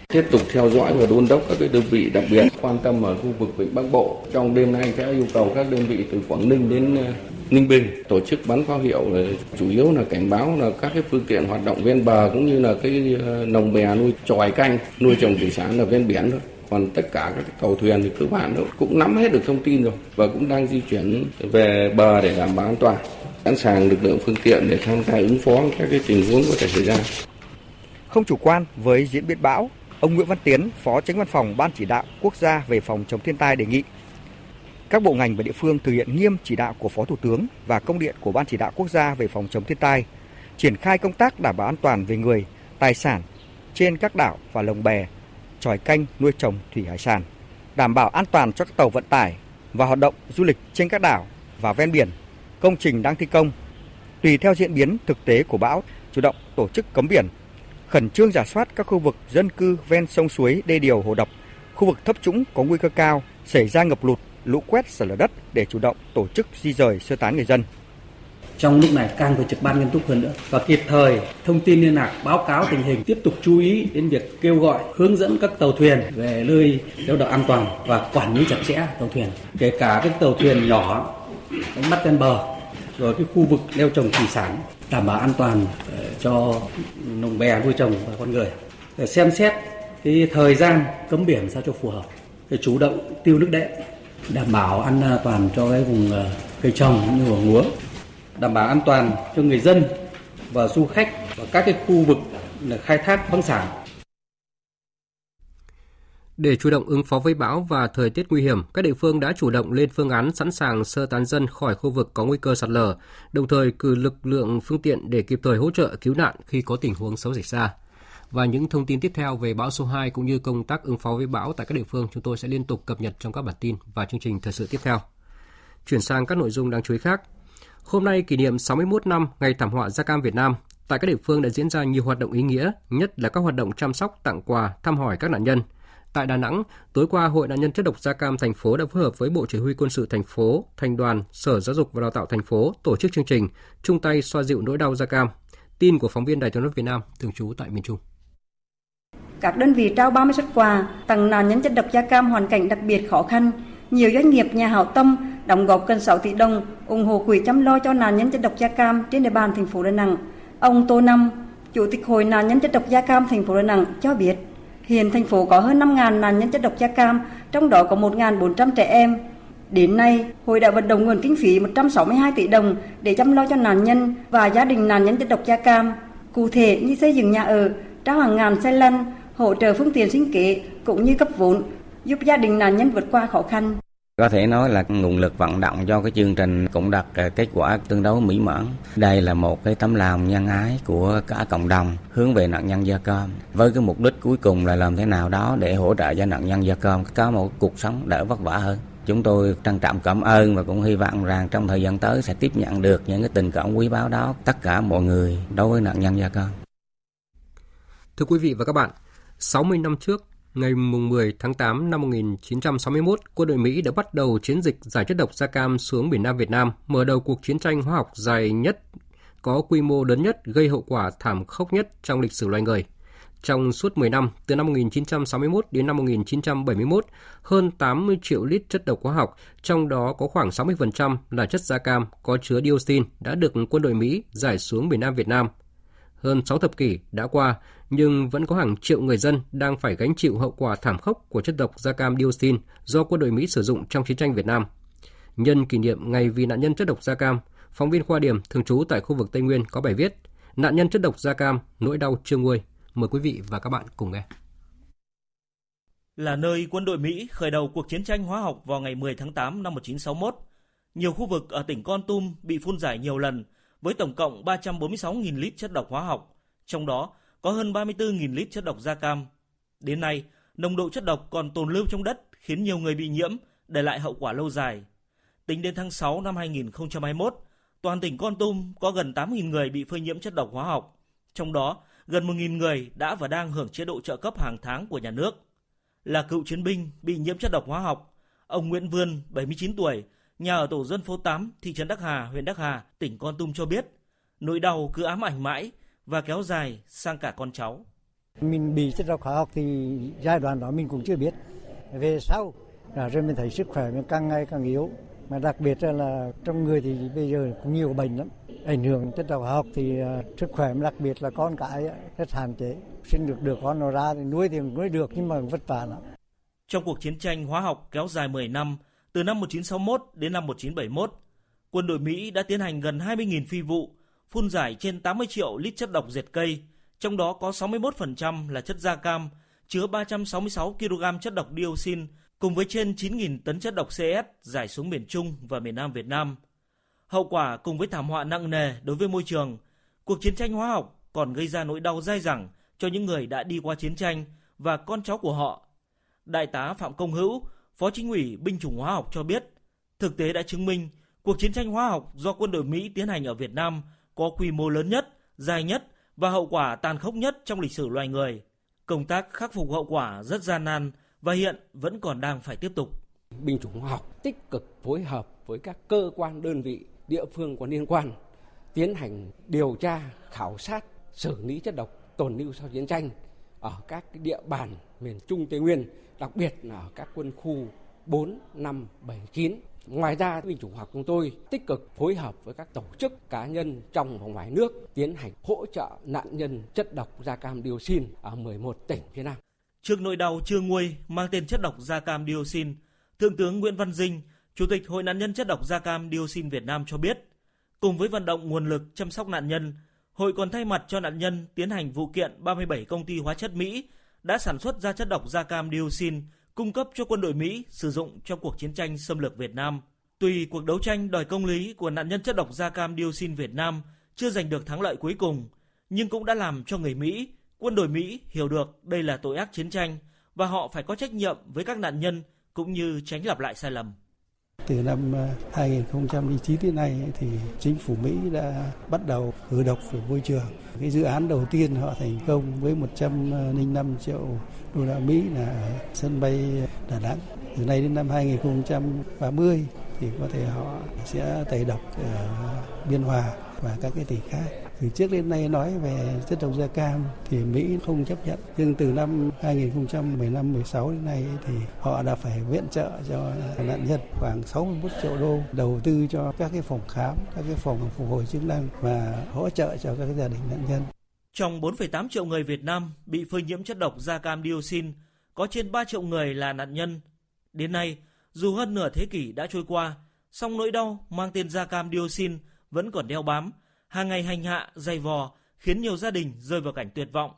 Tiếp tục theo dõi và đôn đốc các đơn vị đặc biệt quan tâm ở khu vực Vịnh Bắc Bộ. Trong đêm nay sẽ yêu cầu các đơn vị từ Quảng Ninh đến ờ, Ninh Bình tổ chức bắn pháo hiệu ờ, chủ yếu là cảnh báo là các cái phương tiện hoạt động ven bờ cũng như là cái ờ, nồng bè nuôi tròi canh nuôi trồng thủy sản ở ven biển thôi còn tất cả các tàu thuyền thì cơ bản cũng nắm hết được thông tin rồi và cũng đang di chuyển về bờ để đảm bảo an toàn sẵn sàng lực lượng phương tiện để tham gia ứng phó các cái tình huống có thể xảy ra. Không chủ quan với diễn biến bão ông Nguyễn Văn Tiến phó tránh văn phòng ban chỉ đạo quốc gia về phòng chống thiên tai đề nghị các bộ ngành và địa phương thực hiện nghiêm chỉ đạo của Phó Thủ tướng và công điện của Ban chỉ đạo quốc gia về phòng chống thiên tai, triển khai công tác đảm bảo an toàn về người, tài sản trên các đảo và lồng bè tròi canh nuôi trồng thủy hải sản, đảm bảo an toàn cho các tàu vận tải và hoạt động du lịch trên các đảo và ven biển, công trình đang thi công. Tùy theo diễn biến thực tế của bão, chủ động tổ chức cấm biển, khẩn trương giả soát các khu vực dân cư ven sông suối, đê điều, hồ đập, khu vực thấp trũng có nguy cơ cao xảy ra ngập lụt, lũ quét, sạt lở đất để chủ động tổ chức di rời sơ tán người dân trong lúc này càng phải trực ban nghiêm túc hơn nữa. Và kịp thời thông tin liên lạc, báo cáo tình hình, tiếp tục chú ý đến việc kêu gọi, hướng dẫn các tàu thuyền về nơi neo đậu an toàn và quản lý chặt chẽ tàu thuyền. Kể cả các tàu thuyền nhỏ đánh bắt ven bờ, rồi cái khu vực neo trồng thủy sản, đảm bảo an toàn ờ, cho lồng bè nuôi trồng và con người. Để xem xét cái thời gian cấm biển sao cho phù hợp. Để chủ động tiêu nước đệm, đảm bảo an toàn cho cái vùng ờ, cây trồng cũng như vùng lúa đảm bảo an toàn cho người dân và du khách và các cái khu vực khai thác khoáng sản. Để chủ động ứng phó với bão và thời tiết nguy hiểm, các địa phương đã chủ động lên phương án sẵn sàng sơ tán dân khỏi khu vực có nguy cơ sạt lở, đồng thời cử lực lượng phương tiện để kịp thời hỗ trợ cứu nạn khi có tình huống xấu xảy ra. Và những thông tin tiếp theo về bão số 2 cũng như công tác ứng phó với bão tại các địa phương chúng tôi sẽ liên tục cập nhật trong các bản tin và chương trình thời sự tiếp theo. Chuyển sang các nội dung đáng chú ý khác. Hôm nay kỷ niệm 61 năm ngày thảm họa da cam Việt Nam, Tại các địa phương đã diễn ra nhiều hoạt động ý nghĩa, nhất là các hoạt động chăm sóc, tặng quà, thăm hỏi các nạn nhân. Tại Đà Nẵng, tối qua Hội nạn nhân chất độc da cam thành phố đã phối hợp với Bộ Chỉ huy quân sự thành phố, thành đoàn, Sở Giáo dục và Đào tạo thành phố tổ chức chương trình chung tay xoa dịu nỗi đau da cam. Tin của phóng viên Đài tiếng nói Việt Nam thường trú tại miền Trung. Các đơn vị trao 30 xuất quà tặng nạn nhân chất độc da cam hoàn cảnh đặc biệt khó khăn. Nhiều doanh nghiệp nhà hảo tâm đóng góp gần 6 tỷ đồng ủng hộ quỹ chăm lo cho nạn nhân chất độc da cam trên địa bàn thành phố Đà Nẵng. Ông Tô Năm, Chủ tịch Hội nạn nhân chất độc da cam thành phố Đà Nẵng cho biết, hiện thành phố có hơn 5.000 nạn nhân chất độc da cam, trong đó có 1.400 trẻ em. Đến nay, hội đã vận động nguồn kinh phí 162 tỷ đồng để chăm lo cho nạn nhân và gia đình nạn nhân chất độc da cam. Cụ thể như xây dựng nhà ở, trao hàng ngàn xe lăn, hỗ trợ phương tiện sinh kế cũng như cấp vốn giúp gia đình nạn nhân vượt qua khó khăn. Có thể nói là nguồn lực vận động cho cái chương trình cũng đạt à, kết quả tương đối mỹ mãn. Đây là một cái tấm lòng nhân ái của cả cộng đồng hướng về nạn nhân da cam. Với cái mục đích cuối cùng là làm thế nào đó để hỗ trợ cho nạn nhân da cam có một cuộc sống đỡ vất vả hơn. Chúng tôi trân trọng cảm ơn và cũng hy vọng rằng trong thời gian tới sẽ tiếp nhận được những cái tình cảm quý báu đó tất cả mọi người đối với nạn nhân da cam. Thưa quý vị và các bạn, 60 năm trước, ngày 10 tháng 8 năm 1961, quân đội Mỹ đã bắt đầu chiến dịch giải chất độc da cam xuống miền Nam Việt Nam, mở đầu cuộc chiến tranh hóa học dài nhất, có quy mô lớn nhất, gây hậu quả thảm khốc nhất trong lịch sử loài người. Trong suốt 10 năm, từ năm 1961 đến năm 1971, hơn 80 triệu lít chất độc hóa học, trong đó có khoảng 60% là chất da cam có chứa dioxin đã được quân đội Mỹ giải xuống miền Nam Việt Nam. Hơn 6 thập kỷ đã qua, nhưng vẫn có hàng triệu người dân đang phải gánh chịu hậu quả thảm khốc của chất độc da cam dioxin do quân đội Mỹ sử dụng trong chiến tranh Việt Nam. Nhân kỷ niệm Ngày vì nạn nhân chất độc da cam, phóng viên Khoa Điểm thường trú tại khu vực Tây Nguyên có bài viết Nạn nhân chất độc da cam, nỗi đau chưa nguôi. Mời quý vị và các bạn cùng nghe. Là nơi quân đội Mỹ khởi đầu cuộc chiến tranh hóa học vào ngày 10 tháng 8 năm 1961, nhiều khu vực ở tỉnh Con Tum bị phun giải nhiều lần với tổng cộng 346.000 lít chất độc hóa học, trong đó có hơn 34.000 lít chất độc da cam. Đến nay, nồng độ chất độc còn tồn lưu trong đất khiến nhiều người bị nhiễm, để lại hậu quả lâu dài. Tính đến tháng 6 năm 2021, toàn tỉnh Con Tum có gần 8.000 người bị phơi nhiễm chất độc hóa học, trong đó gần 1.000 người đã và đang hưởng chế độ trợ cấp hàng tháng của nhà nước. Là cựu chiến binh bị nhiễm chất độc hóa học, ông Nguyễn Vươn, 79 tuổi, nhà ở tổ dân phố 8, thị trấn Đắc Hà, huyện Đắc Hà, tỉnh Con Tum cho biết, nỗi đau cứ ám ảnh mãi và kéo dài sang cả con cháu. Mình bị chất độc hóa học thì giai đoạn đó mình cũng chưa biết. Về sau, rồi mình thấy sức khỏe mình càng ngày càng yếu. Mà đặc biệt là trong người thì bây giờ cũng nhiều bệnh lắm. Ảnh hưởng chất độc hóa học thì uh, sức khỏe đặc biệt là con cái rất hạn chế. Sinh được được con nó ra thì nuôi thì nuôi được nhưng mà vất vả lắm. Trong cuộc chiến tranh hóa học kéo dài 10 năm, từ năm 1961 đến năm 1971, quân đội Mỹ đã tiến hành gần 20.000 phi vụ, phun giải trên 80 triệu lít chất độc diệt cây, trong đó có 61% là chất da cam, chứa 366 kg chất độc dioxin cùng với trên 9.000 tấn chất độc CS giải xuống miền Trung và miền Nam Việt Nam. Hậu quả cùng với thảm họa nặng nề đối với môi trường, cuộc chiến tranh hóa học còn gây ra nỗi đau dai dẳng cho những người đã đi qua chiến tranh và con cháu của họ. Đại tá Phạm Công Hữu, Phó Chính ủy Binh chủng hóa học cho biết, thực tế đã chứng minh cuộc chiến tranh hóa học do quân đội Mỹ tiến hành ở Việt Nam có quy mô lớn nhất, dài nhất và hậu quả tàn khốc nhất trong lịch sử loài người. Công tác khắc phục hậu quả rất gian nan và hiện vẫn còn đang phải tiếp tục. Binh chủng hóa học tích cực phối hợp với các cơ quan đơn vị địa phương có liên quan tiến hành điều tra, khảo sát, xử lý chất độc tồn lưu sau chiến tranh ở các địa bàn miền Trung Tây Nguyên, đặc biệt là ở các quân khu 4, 5, 7, 9 Ngoài ra, binh chủng học chúng tôi tích cực phối hợp với các tổ chức cá nhân trong và ngoài nước tiến hành hỗ trợ nạn nhân chất độc da cam dioxin ở 11 tỉnh phía Nam. Trước nỗi đau chưa nguôi mang tên chất độc da cam dioxin, Thượng tướng Nguyễn Văn Dinh, Chủ tịch Hội nạn nhân chất độc da cam dioxin Việt Nam cho biết, cùng với vận động nguồn lực chăm sóc nạn nhân, hội còn thay mặt cho nạn nhân tiến hành vụ kiện 37 công ty hóa chất Mỹ đã sản xuất ra chất độc da cam dioxin cung cấp cho quân đội Mỹ sử dụng trong cuộc chiến tranh xâm lược Việt Nam. Tuy cuộc đấu tranh đòi công lý của nạn nhân chất độc da cam dioxin Việt Nam chưa giành được thắng lợi cuối cùng, nhưng cũng đã làm cho người Mỹ, quân đội Mỹ hiểu được đây là tội ác chiến tranh và họ phải có trách nhiệm với các nạn nhân cũng như tránh lặp lại sai lầm. Từ năm ờ, 2009 đến nay thì chính phủ Mỹ đã bắt đầu khử độc về môi trường. Cái dự án đầu tiên họ thành công với 105 ờ, triệu đô la Mỹ là ở sân bay Đà Nẵng. Từ nay đến năm 2030 thì có thể họ sẽ tẩy độc ở Biên Hòa và các cái tỉnh khác. Từ trước đến nay nói về chất độc da cam thì Mỹ không chấp nhận. Nhưng từ năm 2015-16 đến nay thì họ đã phải viện trợ cho nạn nhân khoảng 61 triệu đô đầu tư cho các cái phòng khám, các cái phòng phục hồi chức năng và hỗ trợ cho các gia đình nạn nhân. Trong 4,8 triệu người Việt Nam bị phơi nhiễm chất độc da cam dioxin, có trên 3 triệu người là nạn nhân. Đến nay, dù hơn nửa thế kỷ đã trôi qua, song nỗi đau mang tên da cam dioxin vẫn còn đeo bám, hàng ngày hành hạ, dày vò, khiến nhiều gia đình rơi vào cảnh tuyệt vọng.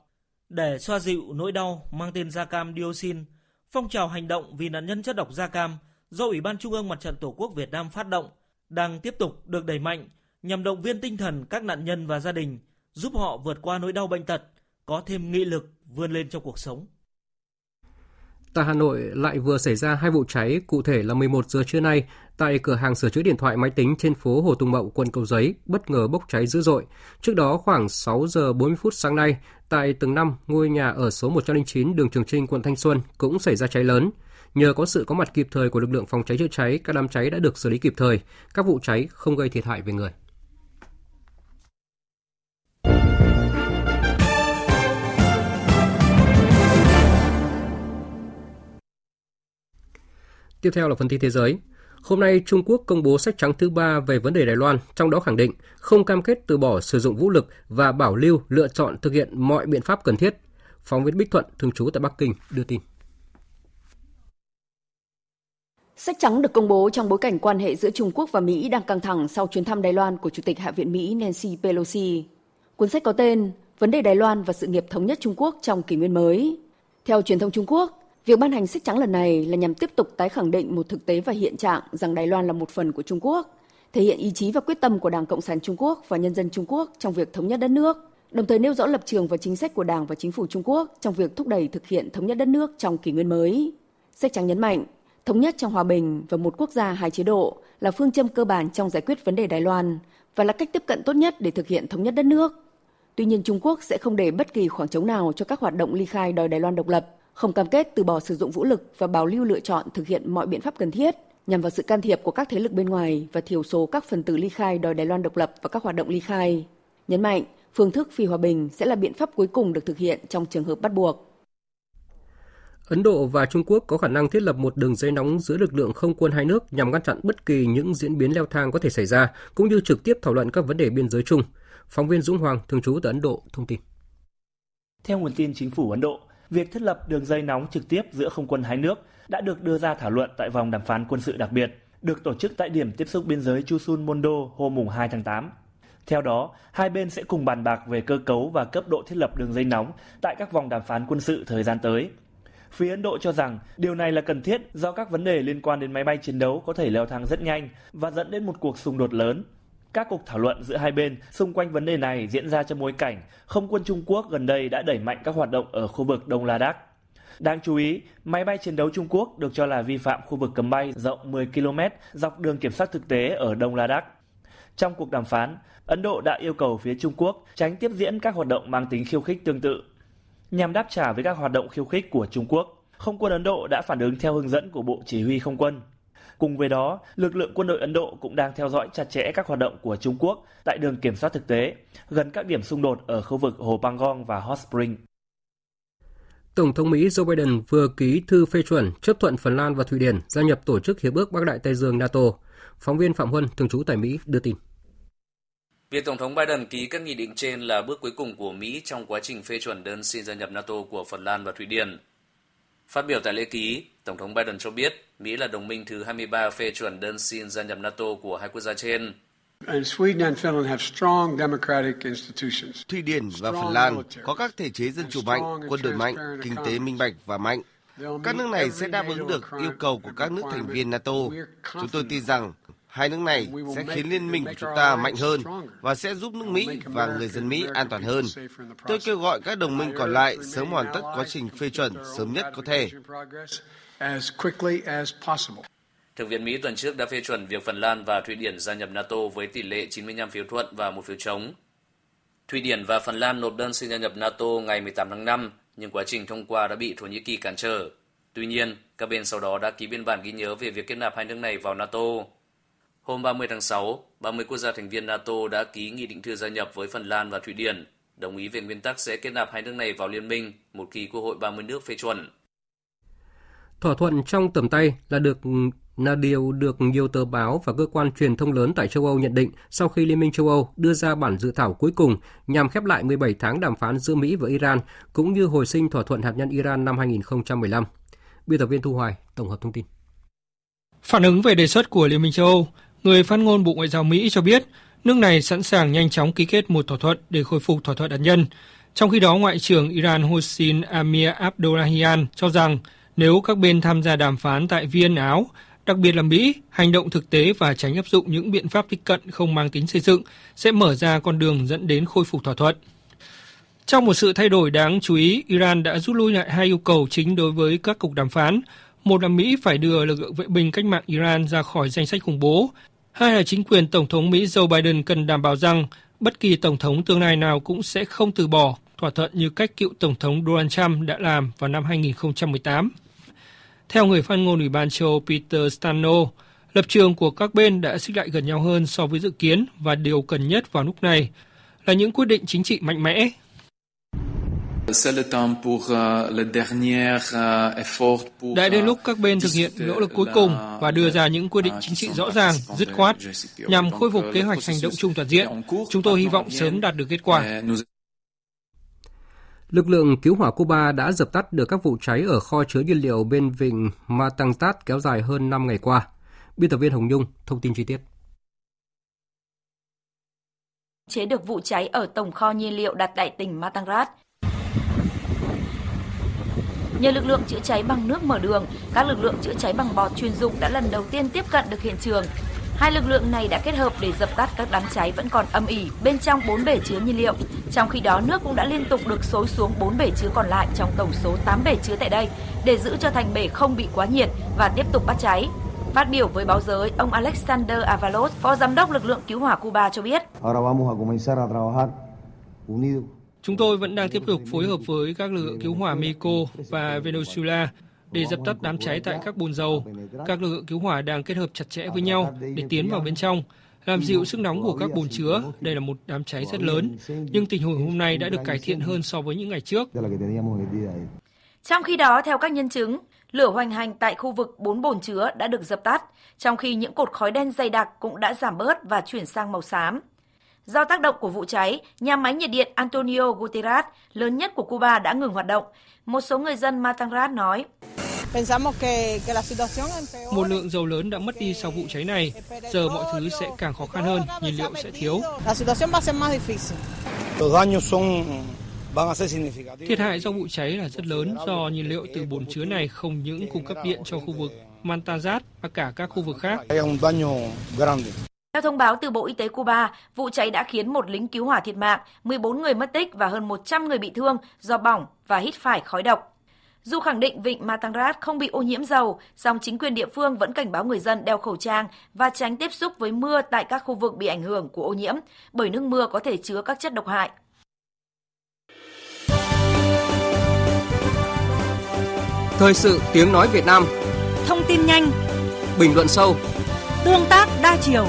Để xoa dịu nỗi đau mang tên da cam dioxin, phong trào hành động vì nạn nhân chất độc da cam do Ủy ban Trung ương Mặt trận Tổ quốc Việt Nam phát động đang tiếp tục được đẩy mạnh nhằm động viên tinh thần các nạn nhân và gia đình, giúp họ vượt qua nỗi đau bệnh tật, có thêm nghị lực vươn lên trong cuộc sống. Tại Hà Nội lại vừa xảy ra hai vụ cháy, cụ thể là 11 giờ trưa nay tại cửa hàng sửa chữa điện thoại máy tính trên phố Hồ Tùng Mậu, quận Cầu Giấy, bất ngờ bốc cháy dữ dội. Trước đó khoảng 6 giờ 40 phút sáng nay, tại tầng 5 ngôi nhà ở số 109 đường Trường Trinh, quận Thanh Xuân cũng xảy ra cháy lớn. Nhờ có sự có mặt kịp thời của lực lượng phòng cháy chữa cháy, các đám cháy đã được xử lý kịp thời, các vụ cháy không gây thiệt hại về người. Tiếp theo là phần tin thế giới. Hôm nay, Trung Quốc công bố sách trắng thứ ba về vấn đề Đài Loan, trong đó khẳng định không cam kết từ bỏ sử dụng vũ lực và bảo lưu lựa chọn thực hiện mọi biện pháp cần thiết. Phóng viên Bích Thuận, thường trú tại Bắc Kinh, đưa tin. Sách trắng được công bố trong bối cảnh quan hệ giữa Trung Quốc và Mỹ đang căng thẳng sau chuyến thăm Đài Loan của Chủ tịch Hạ viện Mỹ Nancy Pelosi. Cuốn sách có tên Vấn đề Đài Loan và sự nghiệp thống nhất Trung Quốc trong kỷ nguyên mới. Theo truyền thông Trung Quốc, Việc ban hành sách trắng lần này là nhằm tiếp tục tái khẳng định một thực tế và hiện trạng rằng Đài Loan là một phần của Trung Quốc, thể hiện ý chí và quyết tâm của Đảng Cộng sản Trung Quốc và nhân dân Trung Quốc trong việc thống nhất đất nước, đồng thời nêu rõ lập trường và chính sách của Đảng và chính phủ Trung Quốc trong việc thúc đẩy thực hiện thống nhất đất nước trong kỷ nguyên mới. Sách trắng nhấn mạnh, thống nhất trong hòa bình và một quốc gia hai chế độ là phương châm cơ bản trong giải quyết vấn đề Đài Loan và là cách tiếp cận tốt nhất để thực hiện thống nhất đất nước. Tuy nhiên Trung Quốc sẽ không để bất kỳ khoảng trống nào cho các hoạt động ly khai đòi Đài Loan độc lập không cam kết từ bỏ sử dụng vũ lực và bảo lưu lựa chọn thực hiện mọi biện pháp cần thiết nhằm vào sự can thiệp của các thế lực bên ngoài và thiểu số các phần tử ly khai đòi Đài Loan độc lập và các hoạt động ly khai. Nhấn mạnh, phương thức phi hòa bình sẽ là biện pháp cuối cùng được thực hiện trong trường hợp bắt buộc. Ấn Độ và Trung Quốc có khả năng thiết lập một đường dây nóng giữa lực lượng không quân hai nước nhằm ngăn chặn bất kỳ những diễn biến leo thang có thể xảy ra, cũng như trực tiếp thảo luận các vấn đề biên giới chung. Phóng viên Dũng Hoàng, thường trú tại Ấn Độ, thông tin. Theo nguồn tin chính phủ Ấn Độ, việc thiết lập đường dây nóng trực tiếp giữa không quân hai nước đã được đưa ra thảo luận tại vòng đàm phán quân sự đặc biệt, được tổ chức tại điểm tiếp xúc biên giới Chusun Mondo hôm 2 tháng 8. Theo đó, hai bên sẽ cùng bàn bạc về cơ cấu và cấp độ thiết lập đường dây nóng tại các vòng đàm phán quân sự thời gian tới. Phía Ấn Độ cho rằng điều này là cần thiết do các vấn đề liên quan đến máy bay chiến đấu có thể leo thang rất nhanh và dẫn đến một cuộc xung đột lớn các cuộc thảo luận giữa hai bên xung quanh vấn đề này diễn ra trong bối cảnh không quân Trung Quốc gần đây đã đẩy mạnh các hoạt động ở khu vực Đông Ladakh. Đáng chú ý, máy bay chiến đấu Trung Quốc được cho là vi phạm khu vực cấm bay rộng 10 km dọc đường kiểm soát thực tế ở Đông Ladakh. Trong cuộc đàm phán, Ấn Độ đã yêu cầu phía Trung Quốc tránh tiếp diễn các hoạt động mang tính khiêu khích tương tự. Nhằm đáp trả với các hoạt động khiêu khích của Trung Quốc, không quân Ấn Độ đã phản ứng theo hướng dẫn của Bộ Chỉ huy Không quân. Cùng với đó, lực lượng quân đội Ấn Độ cũng đang theo dõi chặt chẽ các hoạt động của Trung Quốc tại đường kiểm soát thực tế, gần các điểm xung đột ở khu vực Hồ Pangong và Hot Spring. Tổng thống Mỹ Joe Biden vừa ký thư phê chuẩn chấp thuận Phần Lan và Thụy Điển gia nhập Tổ chức Hiệp ước Bắc Đại Tây Dương NATO. Phóng viên Phạm Huân, thường trú tại Mỹ, đưa tin. Việc Tổng thống Biden ký các nghị định trên là bước cuối cùng của Mỹ trong quá trình phê chuẩn đơn xin gia nhập NATO của Phần Lan và Thụy Điển. Phát biểu tại lễ ký, Tổng thống Biden cho biết Mỹ là đồng minh thứ 23 phê chuẩn đơn xin gia nhập NATO của hai quốc gia trên. Thụy Điển và Phần Lan có các thể chế dân chủ mạnh, quân đội mạnh, kinh tế minh bạch và mạnh. Các nước này sẽ đáp ứng được yêu cầu của các nước thành viên NATO. Chúng tôi tin rằng hai nước này sẽ khiến liên minh của chúng ta mạnh hơn và sẽ giúp nước Mỹ và người dân Mỹ an toàn hơn. Tôi kêu gọi các đồng minh còn lại sớm hoàn tất quá trình phê chuẩn sớm nhất có thể. Thượng viện Mỹ tuần trước đã phê chuẩn việc Phần Lan và Thụy Điển gia nhập NATO với tỷ lệ 95 phiếu thuận và một phiếu chống. Thụy Điển và Phần Lan nộp đơn xin gia nhập NATO ngày 18 tháng 5, nhưng quá trình thông qua đã bị Thổ Nhĩ Kỳ cản trở. Tuy nhiên, các bên sau đó đã ký biên bản ghi nhớ về việc kết nạp hai nước này vào NATO. Hôm 30 tháng 6, 30 quốc gia thành viên NATO đã ký nghị định thư gia nhập với Phần Lan và Thụy Điển, đồng ý về nguyên tắc sẽ kết nạp hai nước này vào liên minh một khi Quốc hội 30 nước phê chuẩn. Thỏa thuận trong tầm tay là được là điều được nhiều tờ báo và cơ quan truyền thông lớn tại châu Âu nhận định sau khi Liên minh châu Âu đưa ra bản dự thảo cuối cùng nhằm khép lại 17 tháng đàm phán giữa Mỹ và Iran cũng như hồi sinh thỏa thuận hạt nhân Iran năm 2015. Biên tập viên Thu Hoài tổng hợp thông tin. Phản ứng về đề xuất của Liên minh châu Âu, người phát ngôn Bộ Ngoại giao Mỹ cho biết nước này sẵn sàng nhanh chóng ký kết một thỏa thuận để khôi phục thỏa thuận hạt nhân. Trong khi đó, Ngoại trưởng Iran Hossein Amir Abdollahian cho rằng nếu các bên tham gia đàm phán tại Viên, Áo, đặc biệt là Mỹ, hành động thực tế và tránh áp dụng những biện pháp tích cận không mang tính xây dựng sẽ mở ra con đường dẫn đến khôi phục thỏa thuận. Trong một sự thay đổi đáng chú ý, Iran đã rút lui lại hai yêu cầu chính đối với các cuộc đàm phán. Một là Mỹ phải đưa lực lượng vệ binh cách mạng Iran ra khỏi danh sách khủng bố. Hai là chính quyền Tổng thống Mỹ Joe Biden cần đảm bảo rằng bất kỳ Tổng thống tương lai nào cũng sẽ không từ bỏ thỏa thuận như cách cựu Tổng thống Donald Trump đã làm vào năm 2018. Theo người phát ngôn Ủy ban châu Âu Peter Stano, lập trường của các bên đã xích lại gần nhau hơn so với dự kiến và điều cần nhất vào lúc này là những quyết định chính trị mạnh mẽ. Đã đến lúc các bên thực hiện nỗ lực cuối cùng và đưa ra những quyết định chính trị rõ ràng, dứt khoát nhằm khôi phục kế hoạch hành động chung toàn diện. Chúng tôi hy vọng sớm đạt được kết quả. Lực lượng cứu hỏa Cuba đã dập tắt được các vụ cháy ở kho chứa nhiên liệu bên vịnh Matanzat kéo dài hơn 5 ngày qua. Biên tập viên Hồng Nhung thông tin chi tiết. Chế được vụ cháy ở tổng kho nhiên liệu đặt tại tỉnh Matanzat. Nhờ lực lượng chữa cháy bằng nước mở đường, các lực lượng chữa cháy bằng bọt chuyên dụng đã lần đầu tiên tiếp cận được hiện trường. Hai lực lượng này đã kết hợp để dập tắt các đám cháy vẫn còn âm ỉ bên trong bốn bể chứa nhiên liệu. Trong khi đó, nước cũng đã liên tục được xối xuống bốn bể chứa còn lại trong tổng số 8 bể chứa tại đây để giữ cho thành bể không bị quá nhiệt và tiếp tục bắt cháy. Phát biểu với báo giới, ông Alexander Avalos, phó giám đốc lực lượng cứu hỏa Cuba cho biết. Chúng tôi vẫn đang tiếp tục phối hợp với các lực lượng cứu hỏa Mexico và Venezuela để dập tắt đám cháy tại các bồn dầu. Các lực lượng cứu hỏa đang kết hợp chặt chẽ với nhau để tiến vào bên trong, làm dịu sức nóng của các bồn chứa. Đây là một đám cháy rất lớn, nhưng tình hình hôm nay đã được cải thiện hơn so với những ngày trước. Trong khi đó, theo các nhân chứng, lửa hoành hành tại khu vực bốn bồn chứa đã được dập tắt, trong khi những cột khói đen dày đặc cũng đã giảm bớt và chuyển sang màu xám. Do tác động của vụ cháy, nhà máy nhiệt điện Antonio Guterres lớn nhất của Cuba đã ngừng hoạt động. Một số người dân Matanzat nói. Một lượng dầu lớn đã mất đi sau vụ cháy này. Giờ mọi thứ sẽ càng khó khăn hơn, nhiên liệu sẽ thiếu. Thiệt hại do vụ cháy là rất lớn do nhiên liệu từ bồn chứa này không những cung cấp điện cho khu vực Mantazat mà cả các khu vực khác. Theo thông báo từ Bộ Y tế Cuba, vụ cháy đã khiến một lính cứu hỏa thiệt mạng, 14 người mất tích và hơn 100 người bị thương do bỏng và hít phải khói độc. Dù khẳng định vịnh Matanzat không bị ô nhiễm dầu, song chính quyền địa phương vẫn cảnh báo người dân đeo khẩu trang và tránh tiếp xúc với mưa tại các khu vực bị ảnh hưởng của ô nhiễm, bởi nước mưa có thể chứa các chất độc hại. Thời sự tiếng nói Việt Nam Thông tin nhanh Bình luận sâu Tương tác đa chiều